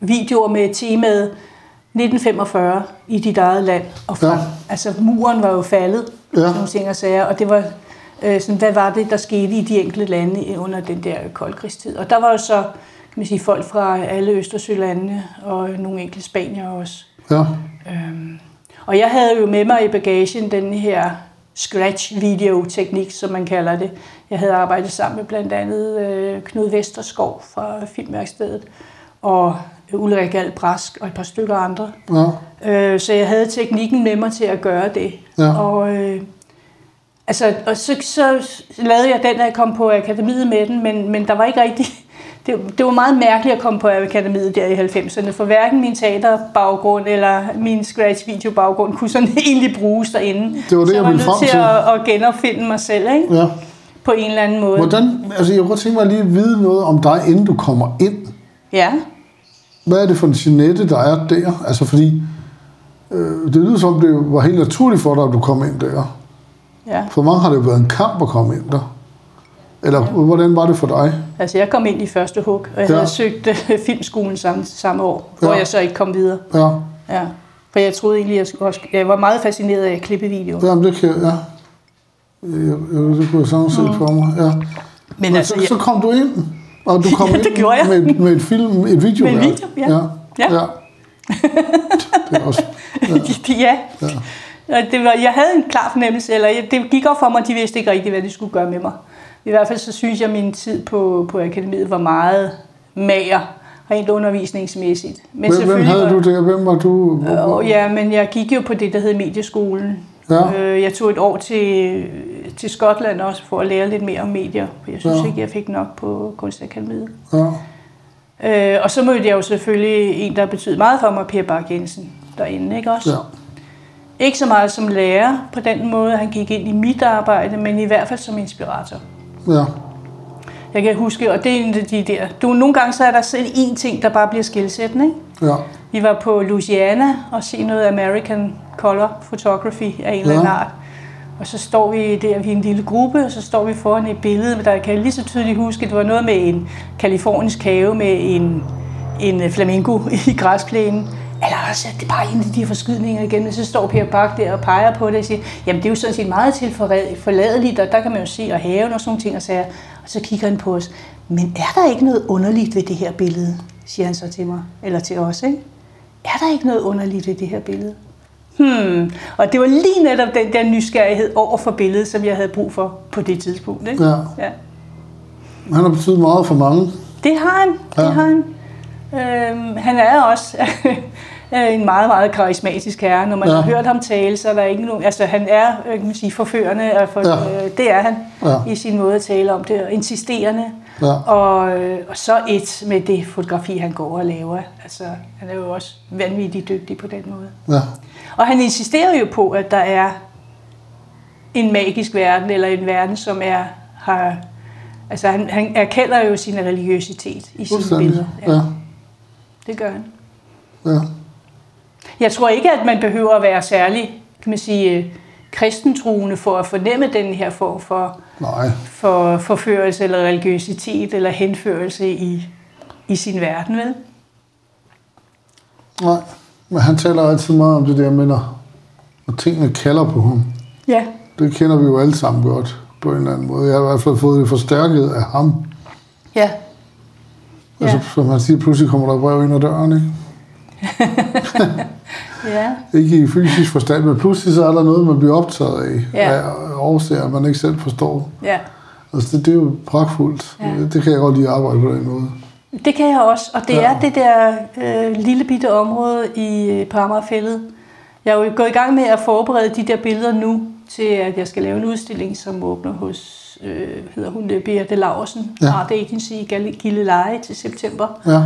videoer med temaet 1945 i dit eget land og frem. Ja. Altså muren var jo faldet, Ja. ja. nogle ting og sager, og det var øh, sådan, hvad var det, der skete i de enkelte lande under den der koldkrigstid. Og der var jo så, kan man sige, folk fra alle Østersølandene og nogle enkelte spanier også. ja, Øhm, og jeg havde jo med mig i bagagen den her scratch-video-teknik, som man kalder det. Jeg havde arbejdet sammen med blandt andet øh, Knud Vesterskov fra Filmværkstedet, og Ulrik Albrask og et par stykker andre. ja, Øh, så jeg havde teknikken med mig til at gøre det. Ja. Og, øh, altså, og så, så lavede jeg den, at jeg kom på akademiet med den, men, men der var ikke rigtig... Det, det var meget mærkeligt at komme på akademiet der i 90'erne, for hverken min teaterbaggrund eller min scratch-video-baggrund kunne sådan egentlig bruges derinde. Det var det, så jeg var ville nødt til. at, at genopfinde mig selv, ikke? ja. På en eller anden måde. Hvordan, altså jeg kunne godt tænke mig lige at vide noget om dig, inden du kommer ind. Ja. Hvad er det for en Jeanette, der er der? Altså fordi, øh, det lyder som, det var helt naturligt for dig, at du kom ind der. ja. For mange har det jo været en kamp at komme ind der. Eller ja. hvordan var det for dig? Altså, jeg kom ind i første hug, og jeg Ja. havde søgt øh, filmskolen samme, samme år, hvor Ja. jeg så ikke kom videre. Ja, Ja, for jeg troede egentlig, jeg, skulle også, jeg var meget fascineret af klippevideo. Jamen, det kan ja. Jeg, jeg, det kunne jeg sagtens se for mig, ja. Men Men altså, så, jeg, så kom du ind, og du kom Ja, ind jeg. Med, med et film, et video. Med en video, ja. ja. Ja. ja. Det er også, ja. ja. Og det var, jeg havde en klar fornemmelse, eller det gik op for mig, at de vidste ikke rigtigt, hvad de skulle gøre med mig. I hvert fald så synes jeg, at min tid på, på akademiet var meget mager, rent undervisningsmæssigt. Men hvem, hvem havde du der? Hvem var du? Øh, ja, men jeg gik jo på det, der hed medieskolen. Ja. Øh, jeg tog et år til, til Skotland også for at lære lidt mere om medier, for jeg synes Ja. ikke, jeg fik nok på Kunstakademiet. Ja. Øh, og så mødte jeg jo selvfølgelig en, der betød meget for mig, Per Bak Jensen, derinde, ikke også? ja. Ikke så meget som lærer på den måde, han gik ind i mit arbejde, men i hvert fald som inspirator. Ja. Jeg kan huske, og det er en af de der... Du, nogle gange så er der selv én ting, der bare bliver skilsættende, ikke? Ja. Vi var på Louisiana og se noget American Color Photography af en eller anden Ja. art. Og så står vi der, vi er en lille gruppe, og så står vi foran et billede, der kan jeg lige så tydeligt huske, det var noget med en kalifornisk have med en, en flamingo i græsplænen. Eller også, at det er bare en af de her forskydninger igen, så står Per Bak der og peger på det og siger, jamen det er jo sådan set meget tilforladeligt, og der kan man jo se, og haven og sådan nogle ting, og, sager. og så kigger han på os. Men er der ikke noget underligt ved det her billede, siger han så til mig, eller til os, ikke? er der ikke noget underligt ved det her billede? Hmm. Og det var lige netop den der nysgerrighed over for billedet, som jeg havde brug for på det tidspunkt. Ikke? Ja. Ja. Han har betydet meget for mange. Det har han. Det Ja. har han. Øhm, han er også en meget, meget karismatisk herre. Når man Ja. ja. har hørt ham tale, så er der ikke nogen... Altså, han er, øh, kan man sige, forførende. Og for, Ja. øh, det er han Ja. i sin måde at tale om det. Og insisterende. Ja. Og, øh, og så et med det fotografi, han går og laver. Altså, han er jo også vanvittigt dygtig på den måde. Ja. Og han insisterer jo på, at der er en magisk verden, eller en verden, som er, har... Altså, han, han erkender jo sin religiøsitet i sine billeder. Ja. Det gør han. Ja. Jeg tror ikke, at man behøver at være særlig, kan man sige, øh, kristentruende for at fornemme den her form for, Nej. for forførelse eller religiøsitet eller henførelse i, i sin verden, vel? Nej. Men han taler altid meget om det der med, når, når tingene kalder på ham. Ja, Det kender vi jo alle sammen godt på en eller anden måde. Jeg har i hvert fald fået det forstærket af ham. ja. Ja. Altså, Ja. som han siger, pludselig kommer der brev ind ad døren, ikke? Ja, Ikke i fysisk forstand, men pludselig så er der noget, man bliver optaget af. Ja. Af årsager, man ikke selv forstår. ja. Altså, det, det er jo pragtfuldt. Ja. Det kan jeg godt lide at arbejde på den måde. Det kan jeg også, og det Ja. er det der øh, lille bitte område i øh, på Amagerfællet. Jeg er jo gået i gang med at forberede de der billeder nu, til at jeg skal lave en udstilling, som åbner hos, øh, hedder hun, øh, Beate Laursen, Ja. Art Agency i Gilleleje til september. Ja,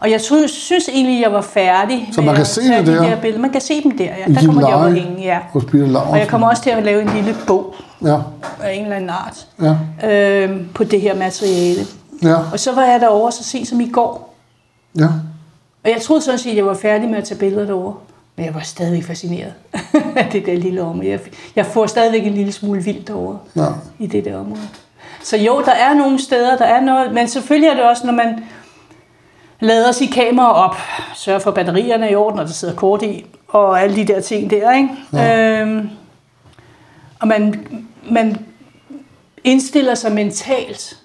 Og jeg synes, synes egentlig, jeg var færdig Så man kan se det de der? der billeder. Man kan se dem der, ja. I Der kommer de Gilleleje? hænge, ja. hos Peter Laursen. Og jeg kommer også til at lave en lille bog Ja, af en eller anden art ja, øh, på det her materiale. ja, Og så var jeg derovre så sent som i går, ja. Og jeg troede sådan set, at jeg var færdig med at tage billeder derovre. Men jeg var stadig fascineret af det der lille område. Jeg, jeg får stadigvæk en lille smule vildt derovre ja. i det der område. Så jo, der er nogle steder, der er noget, men selvfølgelig er det også, når man lader sit kamera op, sørger for at batterierne er i orden, og der sidder kort i, og alle de der ting der, ikke? Ja. Øhm, og man, man indstiller sig mentalt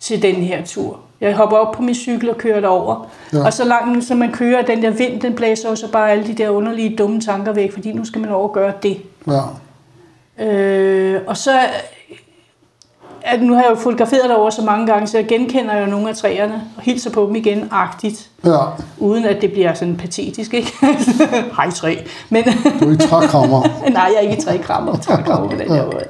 til den her tur. Jeg hopper op på min cykel og kører derover. Ja. Og så langt som man kører, den der vind, den blæser så bare alle de der underlige, dumme tanker væk, fordi nu skal man over og gøre det. ja. Øh, og så, at nu har jeg jo fotograferet derovre så mange gange, så jeg genkender jo nogle af træerne og hilser på dem igen agtigt, ja. uden at det bliver sådan patetisk, ikke? Hej træ. Men, Du er i trækrammer. nej, jeg er ikke i trækrammer, trækrammer på den her måde.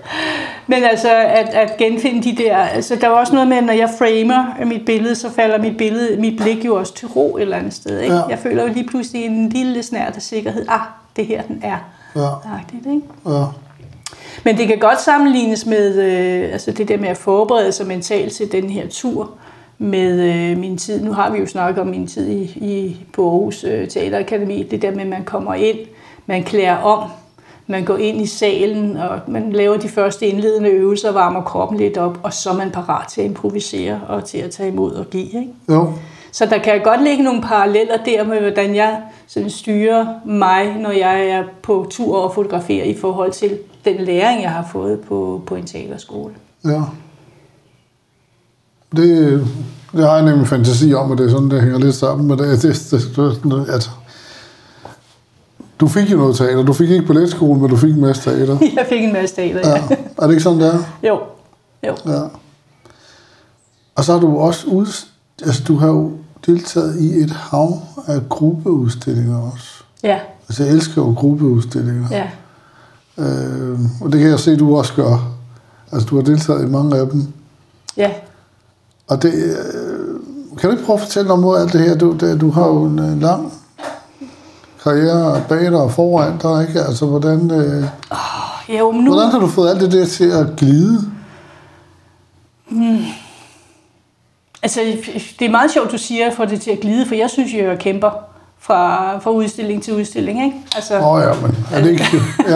Men altså, at, at genfinde de der, altså der var også noget med, at når jeg framer mit billede, så falder mit billede, mit blik jo også til ro et eller andet sted, ikke? Ja. Jeg føler jo lige pludselig en lille snært af sikkerhed. Ah, det her den er. Ja, Agtigt, ikke? ja. Men det kan godt sammenlignes med øh, altså det der med at forberede sig mentalt til den her tur med øh, min tid. Nu har vi jo snakket om min tid i, i, på Aarhus øh, Teaterakademi. Det der med, at man kommer ind, man klæder om, man går ind i salen, og man laver de første indledende øvelser, varmer kroppen lidt op, og så er man parat til at improvisere og til at tage imod og give. Ikke? Jo, Så der kan godt ligge nogle paralleller der med, hvordan jeg sådan styrer mig, når jeg er på tur og fotograferer i forhold til den læring, jeg har fået på, på en teaterskole. ja. Det, det har jeg nemlig fantasi om, at det er sådan, det hænger lidt sammen med det. det, det, det, at du fik jo noget teater. Du fik ikke balletskole, men du fik en masse teater. Jeg fik en masse teater, ja. Ja. Er det ikke sådan, det er? Jo. Jo. Ja. Og så har du også ud, altså du har jo deltaget i et hav af gruppeudstillinger også. Ja, Altså jeg elsker jo gruppeudstillinger. ja. Øh, og det kan jeg se, du også gør. Altså du har deltaget i mange af dem. Ja, Og det, øh, kan du ikke prøve at fortælle om noget af alt det her? Du, det, du har jo en øh, lang karriere bag dig og foran dig, ikke? Altså hvordan, øh, jo, men nu... hvordan har du fået alt det der til at glide? Altså, det er meget sjovt, du siger, at få det til at glide, for jeg synes jo, jeg kæmper fra, fra udstilling til udstilling, ikke? Altså, Åh oh, ja, men er det ikke... Ja,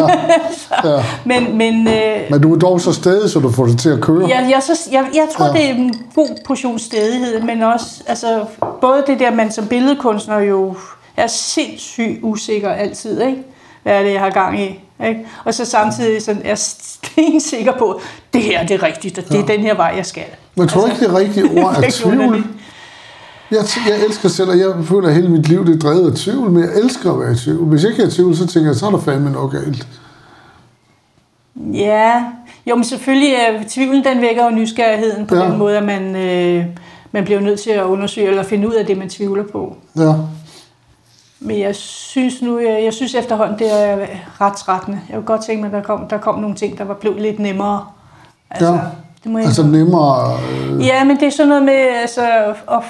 ja. men, men, øh, Men du er dog så stadig, så du får det til at køre. jeg, jeg, så, jeg, jeg tror, Ja. ja. det er en god portion stedighed, men også, altså, både det der, man som billedkunstner jo er sindssygt usikker altid, ikke? Hvad er det, jeg har gang i? Ikke? Og så samtidig sådan, er stensikker på, at det her det er rigtigt, og det er den her vej, jeg skal. Men tror du ikke, det rigtige ord er tvivl? Jeg, jeg elsker selv, og jeg føler, at hele mit liv det er drevet af tvivl, men jeg elsker at være i tvivl. Hvis jeg ikke er i tvivl, så tænker jeg, så er der fandme noget galt. Ja, jo, men selvfølgelig er tvivlen, den vækker jo nysgerrigheden på Ja. ja. den måde, at man, øh, man bliver nødt til at undersøge eller finde ud af det, man tvivler på. Ja. Men jeg synes nu, jeg, jeg synes efterhånden, det er ret trættende. Jeg kunne godt tænke mig, at der kom, der kom nogle ting, der var blevet lidt nemmere. Altså, Ja. det må jeg Altså nemmere... Øh, Ja, men det er sådan noget med altså, at,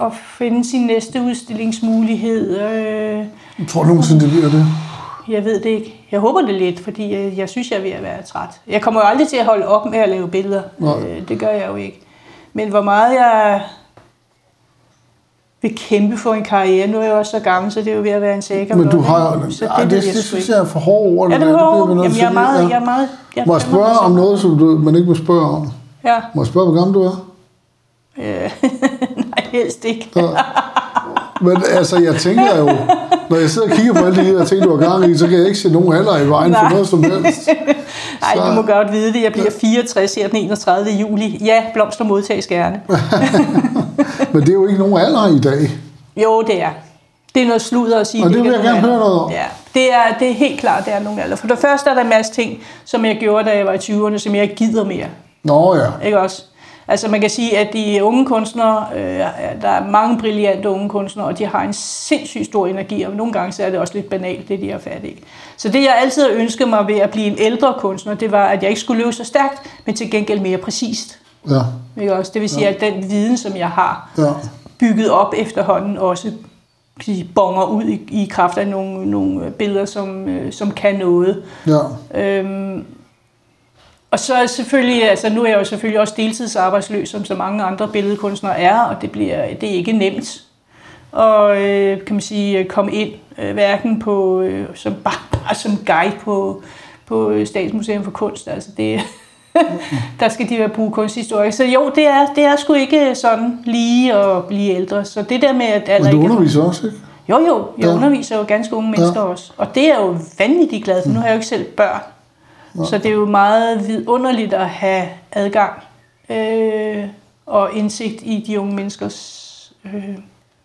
at finde sin næste udstillingsmulighed. Øh, jeg tror du nogensinde, det bliver det. jeg ved det ikke. Jeg håber det lidt, fordi jeg, jeg synes, jeg er ved at være træt. Jeg kommer jo aldrig til at holde op med at lave billeder. Nej. Øh, det gør jeg jo ikke. Men hvor meget jeg vil kæmpe for en karriere. Nu er jeg også så gammel, så det er jo ved at være en sikker Men du har... Så Ej, det, det, jeg det synes jeg er for hårde ord. Ja, det vi nødt Jamen, jeg er meget... Jeg er meget jeg Må jeg spørge om noget, som du, man ikke må spørge om? Ja. Må jeg spørge, hvor gammel du er? Helst ikke. Ja. Men altså, jeg tænker jo, når jeg sidder og kigger på alle de her ting, du har gang i, så kan jeg ikke se nogen alder i vejen for Nej. noget som helst. Nej, Så- du må godt vide det. Jeg bliver 64 her den 31. juli. Ja, blomster modtages gerne. Men det er jo ikke nogen alder i dag. Jo, det er. Det er noget sludder at sige. Og det vil er jeg gerne høre noget om. Ja, det er, det er helt klart, det er nogle alder. For det første er der en masse ting, som jeg gjorde, da jeg var i 20'erne, som jeg ikke gider mere. Nå ja. Ikke også? Altså man kan sige, at de unge kunstnere, øh, der er mange brillante unge kunstnere, og de har en sindssygt stor energi, og nogle gange så er det også lidt banalt, det de har fat i. Så det jeg altid har ønsket mig ved at blive en ældre kunstner, det var, at jeg ikke skulle løbe så stærkt, men til gengæld mere præcist. Ja, Ikke også? Det vil sige, at den viden, som jeg har ja. bygget op efterhånden, også sige, bonger ud i, i kraft af nogle, nogle billeder, som, øh, som kan noget. ja. Øhm, og så er selvfølgelig, altså nu er jeg jo selvfølgelig også deltidsarbejdsløs, som så mange andre billedkunstnere er, og det, bliver, det er ikke nemt og øh, kan man sige, komme ind, øh, hverken på, øh, som, bare, bare som guide på, på øh, Statsmuseum for Kunst. Altså det, der skal de være bruge kunsthistorie. Så jo, det er, det er sgu ikke sådan lige at blive ældre. Så det der med, at alder Men du ikke er- underviser også, ikke? jo, jo, jeg Ja. underviser jo ganske unge mennesker Ja. ja. også. Og det er jeg jo vanvittigt glad for. Nu har jeg jo ikke selv børn. Så det er jo meget vidunderligt at have adgang øh, og indsigt i de unge menneskers øh,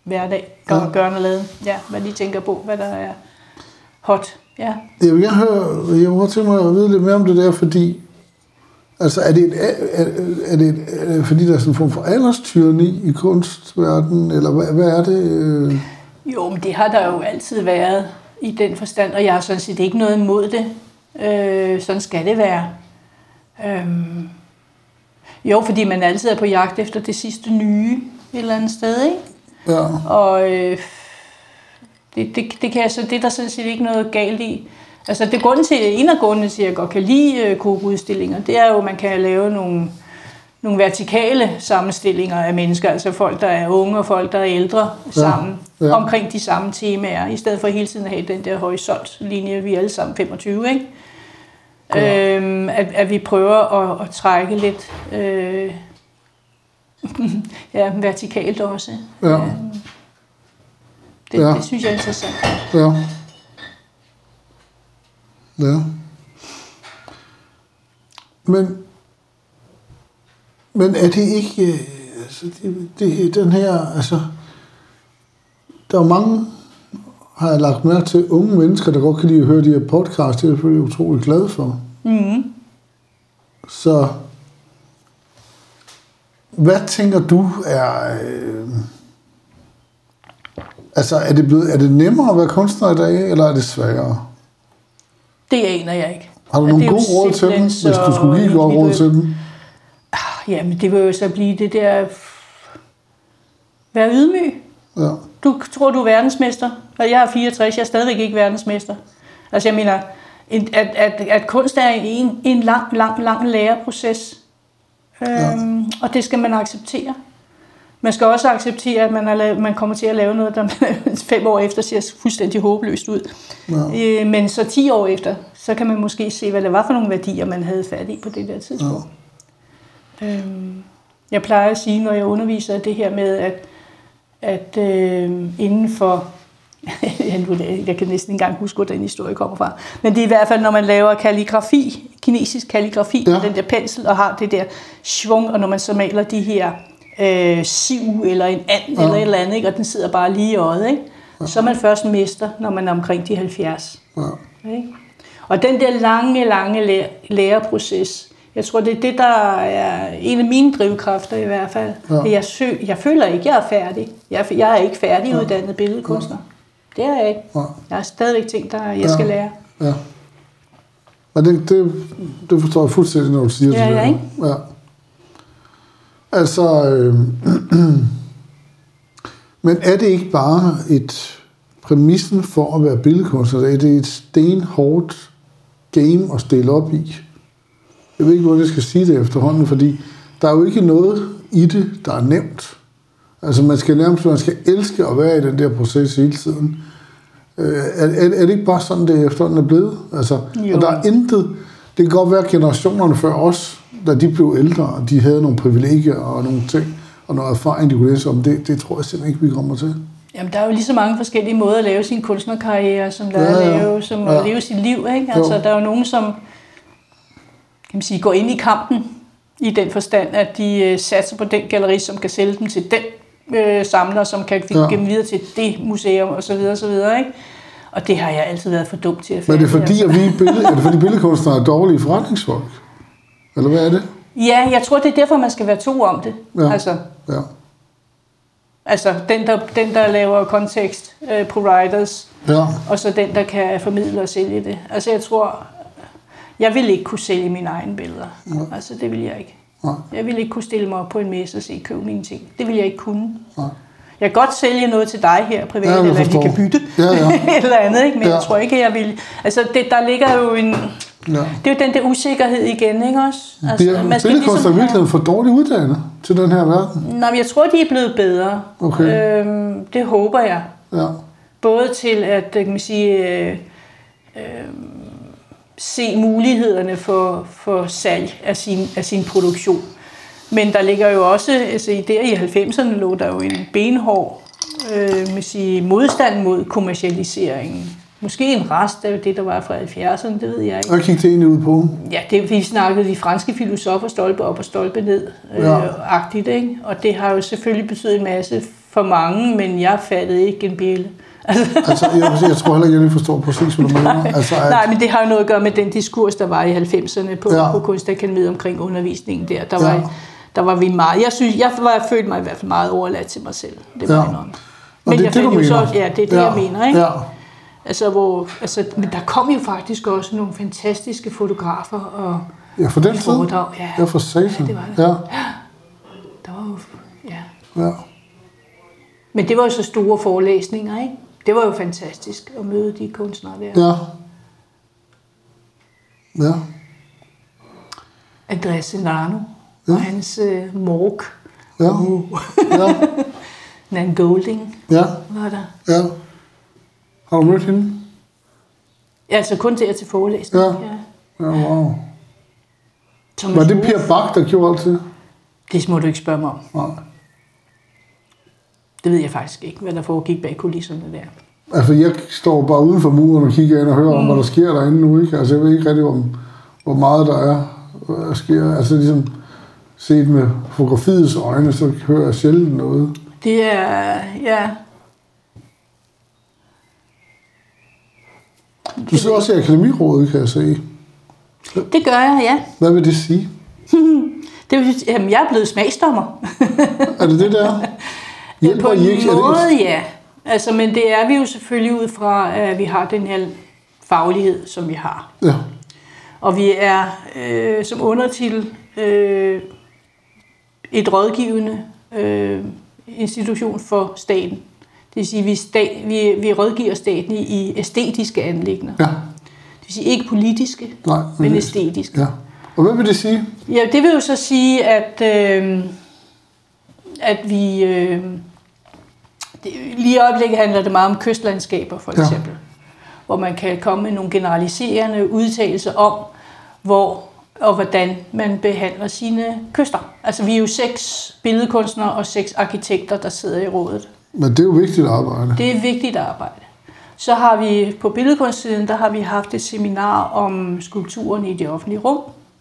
hverdag. Gør, Ja. Gørne og laden. Ja, hvad de tænker på, hvad der er hot. Ja. Jeg vil gerne høre, jeg godt tænke mig at vide lidt mere om det der, fordi altså er det, et, er, er det, et, er det fordi, der er sådan en form for alderstyrni i kunstverdenen, eller hvad, hvad er det? øh? Jo, men det har der jo altid været i den forstand, og jeg har sådan set ikke noget imod det. Øh, sådan skal det være. Øhm, jo, fordi man altid er på jagt efter det sidste nye et eller andet sted, ikke? Ja, Og øh, det, det, det, kan jeg, så, det er der sådan set ikke noget galt i. Altså det grund til, en af grundene til, at jeg godt kan lide øh, Coop-udstillinger, det er jo, at man kan lave nogle, nogle vertikale sammenstillinger af mennesker, altså folk, der er unge og folk, der er ældre sammen, ja. ja. omkring de samme temaer, i stedet for hele tiden at have den der horisontlinje, vi er alle sammen 25, ikke? Ja. Øhm, at, at vi prøver at, at trække lidt øh, ja, vertikalt også. Ja. Øhm, det, Ja. det synes jeg er interessant. ja. Ja. Men, men er det ikke, øh, altså det, det, den her, altså, der er mange, har jeg lagt mærke til, unge mennesker, der godt kan lide at høre de her podcast, det er jeg selvfølgelig utrolig glad for. Mm. Så Hvad tænker du er... Øh, altså, er det, blevet, er det nemmere at være kunstner i dag, eller er det sværere? Det aner jeg ikke. Har du Ja, nogle gode råd til dem, hvis du skulle give godt råd til dem? Ja, men det vil jo så blive det der... Vær ydmyg. Ja. Du tror, du er verdensmester, og jeg er 64, jeg er stadigvæk ikke verdensmester. Altså jeg mener, en- at, at, at kunst er en, en lang, lang, lang læreproces. Øhm, og det skal man acceptere. Man skal også acceptere, at man, har lavet, man kommer til at lave noget, der fem år efter ser fuldstændig håbløst ud. Ja. Øh, men så 10 år efter, så kan man måske se, hvad det var for nogle værdier, man havde fat i på det der tidspunkt. Ja. Øhm, jeg plejer at sige, når jeg underviser, det her med, at, at øh, inden for... jeg kan næsten ikke engang huske, hvor den historie kommer fra. Men det er i hvert fald, når man laver kalligrafi, kinesisk kalligrafi, Ja. ja. den der pensel, og har det der svung, og når man så maler de her øh, siv eller en and Ja. ja. eller et eller andet, ikke? og den sidder bare lige i øjet, ikke? så er man først mester, når man er omkring de 70. Ja. Ikke? Og den der lange, lange læ- læreproces, jeg tror, det er det, der er en af mine drivkræfter i hvert fald. Ja. Ja. Jeg, sø, jeg føler ikke, jeg er færdig. Jeg, er- jeg er ikke færdiguddannet billedkunstner. Det er jeg ikke. Ja. Jeg har stadigvæk ting, der jeg Ja. skal lære. Ja. Men det, det, det forstår jeg fuldstændig, når du siger Ja, det. ja, ikke? ja. Altså, øh, men er det ikke bare et præmissen for at være billedkunstner? Er det et stenhårdt game at stille op i? Jeg ved ikke, hvordan jeg skal sige det efterhånden, fordi der er jo ikke noget i det, der er nemt. Altså, man skal nærmest man skal elske at være i den der proces hele tiden. Øh, er, er, er det ikke bare sådan, det efterhånden er blevet? Altså, Jo. og der er intet... Det kan godt være, at generationerne før os, da de blev ældre, og de havde nogle privilegier og nogle ting, og noget erfaring, de kunne læse om, det, det tror jeg simpelthen ikke, vi kommer til. Jamen, der er jo lige så mange forskellige måder at lave sin kunstnerkarriere, som der Ja, er ja. at lave, som Ja. at leve sit liv. Ikke? Altså, Jo. der er jo nogen, som kan man sige, går ind i kampen i den forstand, at de øh, satser på den galleri, som kan sælge dem til den øh, samler, som kan Ja. ja. dem videre til det museum osv. osv. Ikke? Og det har jeg altid været for dum til at Men er det fordi, altså. at vi er, billed, er det fordi billedkunstnere er dårlige forretningsfolk? Eller hvad er det? Ja, jeg tror, det er derfor, man skal være to om det. Ja. Altså, Ja. altså den, der, den, der laver context øh, providers, Ja. og så den, der kan formidle og sælge det. Altså jeg tror, jeg vil ikke kunne sælge mine egne billeder. Altså det vil jeg ikke. Nej. Jeg vil ikke kunne stille mig op på en messe og sige, køb mine ting. Det vil jeg ikke kunne. Nej. Jeg kan godt sælge noget til dig her privat, Ja, eller vi kan bytte Ja, ja. eller andet, ikke? men Ja. jeg tror ikke, jeg vil... Altså det, der ligger jo en... ja. Det er jo den der usikkerhed igen, ikke også? Altså, Bliver man skal billedkunstnere i have- virkeligheden for dårligt uddannet til den her verden? Nå, men jeg tror, de er blevet bedre. Okay. Øhm, det håber jeg. Ja. Både til at øh, kan man sige, øh, øh, se mulighederne for, for salg af sin, af sin produktion. Men der ligger jo også, altså i- der i 90'erne lå der jo en benhård øh, man sige, modstand mod kommercialiseringen. Måske en rest af det, der var fra 70'erne, det ved jeg ikke. Hvad gik det egentlig ud på? Ja, det vi snakkede de franske filosofer stolpe op og stolpe ned, øh, Ja. agtigt, ikke? Og det har jo selvfølgelig betydet en masse for mange, men jeg fattede ikke en bjælle. Altså, Altså, jeg, jeg tror heller ikke, jeg forstår præcis, hvad du mener. Altså, at, Nej, men det har jo noget at gøre med den diskurs, der var i 90'erne på, Ja. ja. på Kunstakademiet omkring undervisningen der. Der Ja. var, der var vi meget... Jeg synes, jeg var følte mig i hvert fald meget overladt til mig selv. Det var Ja. ja. enormt. og Men det er jeg det, du mener? så, ja, det er det, ja. jeg mener, ikke? Ja. Altså, hvor, altså, men der kom jo faktisk også nogle fantastiske fotografer, og ja, for den tid. Ja, Ja, for satan. Ja, det var det. Ja, der var jo, ja. ja. Men det var jo så store forelæsninger, ikke? Det var jo fantastisk at møde de kunstnere der. Ja. Ja. Andreas Senano og hans øh, morg, Ja. Ja. Nan Golding, Ja. var der. Ja. Har du mødt hende? Ja, altså kun der til forelæsning. Ja. Ja, wow. Thomas Var det Per Bak, der gjorde alt det? Det må du ikke spørge mig om. Nej. Det ved jeg faktisk ikke, hvad der foregik bag kulisserne der. Altså, jeg står bare uden for muren og kigger ind og hører mm. om, hvad der sker derinde nu, ikke? Altså, jeg ved ikke rigtig, hvor, hvor meget der er, der sker. Altså, ligesom set med fotografiets øjne, så hører jeg sjældent noget. Det er, ja, Du sidder også i Akademirådet, kan jeg se. det gør jeg, ja. Hvad vil det sige? Det vil jamen, jeg er blevet smagsdommer. Er det det der? Hjælper på I ikke? Måde, ja. Altså, men det er vi jo selvfølgelig ud fra, at vi har den her faglighed, som vi har. Ja. Og vi er øh, som undertitel øh, et rådgivende øh, institution for staten. Det vil sige, vi, stat, vi, vi rådgiver staten i, i æstetiske anlægner. Ja. Det vil sige ikke politiske, Nej. men æstetiske. Ja. Og hvad vil det sige? Ja, det vil jo så sige, at, øh, at vi... Øh, det, lige i øjeblikket handler det meget om kystlandskaber, for Ja. eksempel. Hvor man kan komme med nogle generaliserende udtalelser om, hvor og hvordan man behandler sine kyster. Altså, vi er jo seks billedkunstnere og seks arkitekter, der sidder i rådet. Men det er jo vigtigt arbejde. Det er vigtigt arbejde. Så har vi på billedkunstsiden, der har vi haft et seminar om skulpturen i det offentlige rum,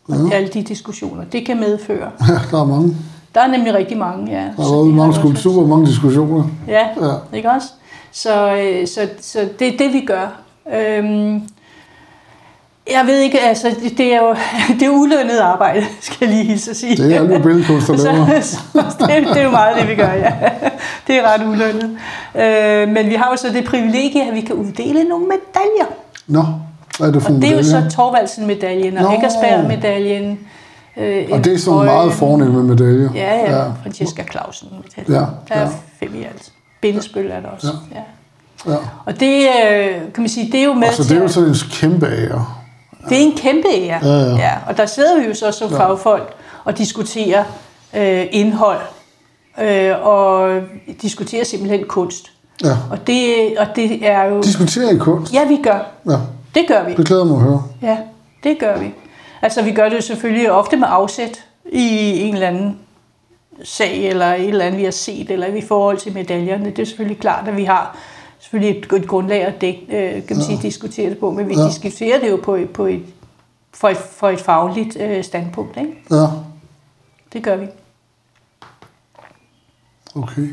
Ja. alle de diskussioner, det kan medføre. Ja, der er mange. Der er nemlig rigtig mange, ja. Der har været mange skulpturer mange diskussioner. Ja, Ja. ikke også? Så, øh, så, så det er det, vi gør. Øhm, jeg ved ikke, altså, det er jo det er ulønnet arbejde, skal jeg lige hilse at sige. Det er alle billedkunst, der laver. så, så det, det er jo meget det, vi gør, ja. Det er ret ulønnet. Øh, men vi har jo så det privilegie, at vi kan uddele nogle medaljer. Nå, hvad er det for Og det er jo så Torvaldsen-medaljen og. Eckersberg-medaljen. Øh, Og det er sådan meget fornemme medaljer. Ja, ja. ja. ja. Francesca Clausen. Ja, Der er ja. fem i alt. Bindespøl er der også. Ja. Ja. ja. Og det, øh, kan man sige, det er jo med Og så det er jo sådan en kæmpe ære. det er en kæmpe ære. Ja, ja. Ja, og der sidder vi jo så som Ja. ja. fagfolk og diskuterer øh, indhold øh, og diskuterer simpelthen kunst. Ja. Og det, og det er jo... Diskuterer I kunst? Ja, vi gør. Ja, Det gør vi. det glæder mig at høre. Ja, det gør vi. Altså, vi gør det selvfølgelig ofte med afsæt i en eller anden sag, eller et eller andet, vi har set, eller i forhold til medaljerne. Det er selvfølgelig klart, at vi har selvfølgelig et, et grundlag at dæk, øh, kan man sige, diskutere det på, men vi Ja. ja. diskuterer det jo på, på et, for, et, for et fagligt øh, standpunkt. Ikke? Ja, Det gør vi. okay.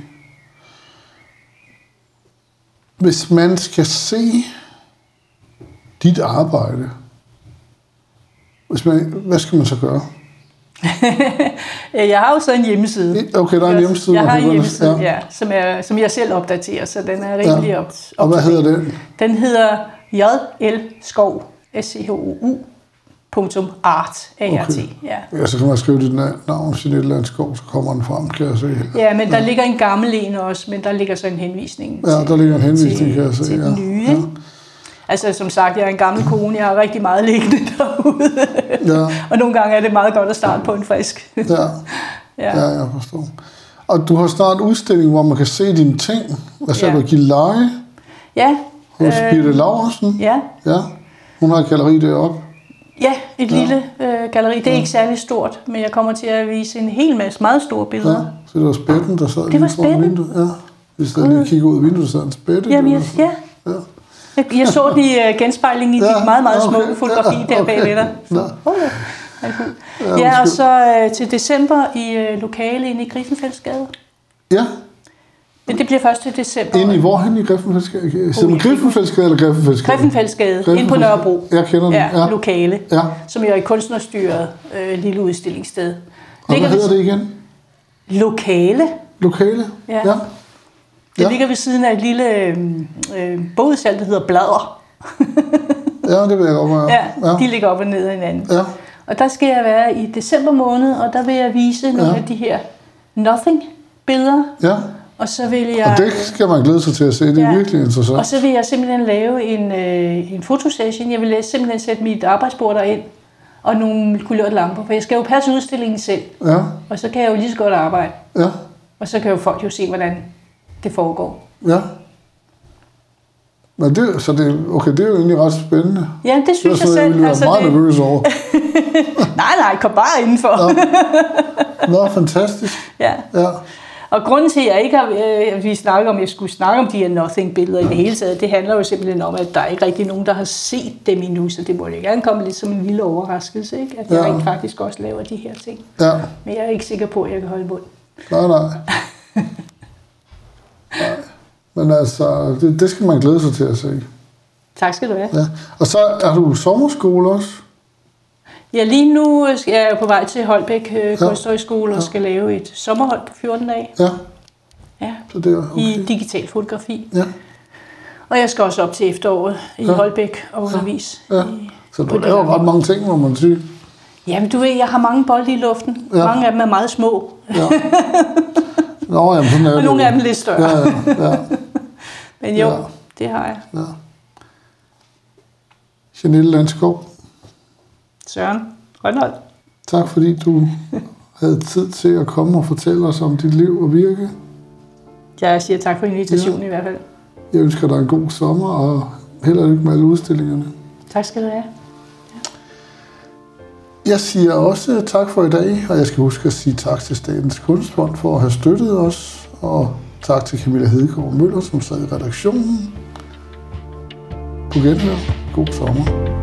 Hvis man skal se dit arbejde, hvis man, hvad skal man så gøre? Jeg har jo så en hjemmeside. Okay, der er en hjemmeside. Jeg har en hjemmeside, ja. Ja, som, jeg, som jeg selv opdaterer, så den er rimelig Ja. ja. op, Og hvad hedder den? Den hedder JL-skov, s c h o u art, A-R-T. Okay. Ja. Ja, så kan man skrive dit na- navn, sin et eller andet skov, så kommer den frem, kan jeg se. ja, men der ligger en gammel en også, men der ligger så en henvisning Ja, der ligger en henvisning, til, kan jeg se. til ja. den nye. Ja. Altså, som sagt, jeg er en gammel kone, jeg har rigtig meget liggende derude. Ja, og nogle gange er det meget godt at starte på en frisk. ja, ja. ja, jeg forstår. Og du har snart udstilling, hvor man kan se dine ting. Hvad sagde Ja. du? Gilleleje ja. hos øh, Birte Laursen. ja. Ja, hun har et galleri deroppe. Ja, et Ja. ja. lille øh, galleri. Det er ikke særlig stort, men jeg kommer til at vise en hel masse meget store Ja. billeder. Så det var spætten, der sad Det lige var foran vinduet. Ja. Hvis der lige kigger ud af vinduet, så er en spætte. Der. jeg, ja. Ja. Jeg, så den i uh, genspejling i Ja, dit meget, meget okay. smukke fotografi Ja, der okay. bagved dig. Oh, ja. Ja, og så uh, til december i uh, lokale inde i Griffenfeldsgade. Ja, Men det bliver først til december. inde i hvorhen i Griffenfeldsgade? Oh. Griffenfeldsgade eller Griffenfeldsgade? Griffenfeldsgade, inde på Nørrebro. Jeg kender den, Ja, ja. lokale, Ja. som jo er et kunstnerstyret øh, lille udstillingssted. Og hvad ved- hedder det igen? Lokale. Lokale? Ja. ja. Det Ja. ligger ved siden af et lille øh, øh, bogudsalg, der hedder Blader. Ja, det vil jeg godt være. Ja, de ligger op og ned af hinanden. ja. Og der skal jeg være i december måned, og der vil jeg vise nogle Ja. af de her nothing-billeder. ja. Og så vil jeg... Og det skal man glæde sig til at se. Det er Ja. virkelig interessant. Og så vil jeg simpelthen lave en, øh, en fotosession. Jeg vil simpelthen sætte mit arbejdsbord derind og nogle kulørte lamper, for jeg skal jo passe udstillingen selv. Ja, Og så kan jeg jo lige så godt arbejde. ja, Og så kan jo folk jo se, hvordan det foregår. ja. Men det, så det, okay, det er jo egentlig ret spændende. Ja, det Det er synes jeg sådan, jeg selv. ville være meget det, nervøs over. nej, nej, kom bare indenfor. Ja. Nå, fantastisk. ja. Ja, Og grunden til, at jeg ikke har, øh, vi snakker om, at jeg skulle snakke om de her nothing-billeder i det hele taget, det handler jo simpelthen om, at der er ikke rigtig nogen, der har set dem endnu, så det må jo gerne komme lidt som en lille overraskelse, ikke? at jeg Ja. rent faktisk også laver de her ting. ja. Men jeg er ikke sikker på, at jeg kan holde mund. Nej, nej. Men altså, det, det skal man glæde sig til at se. Tak skal du have. Ja. Og så er du sommerskole også? Ja, lige nu er jeg på vej til Holbæk øh, Kunsthøjskole og Ja. skal lave et sommerhold på 14 dage Ja, ja, så det er okay. i digital fotografi. Ja, Og jeg skal også op til efteråret i Ja. Holbæk og undervise. ja. i- Så du det laver ret mange ting, må man sige. Jamen, du ved, jeg har mange bolde i luften. Ja. Ja. Mange af dem er meget små, Ja. Nå, jamen, sådan er og nogle af dem lidt større. Ja, ja, ja. Men jo, Ja. det har jeg. ja. Janelle Landskov, Søren Rønholdt. tak fordi du havde tid til at komme og fortælle os om dit liv og virke. Jeg siger tak for invitationen ja. i hvert fald. Jeg ønsker dig en god sommer, og held og lykke med alle udstillingerne. Tak skal du have. Jeg siger også tak for i dag, og jeg skal huske at sige tak til Statens Kunstfond for at have støttet os, og tak til Camilla Hedegaard Møller, som sad i redaktionen. På genhør. God sommer.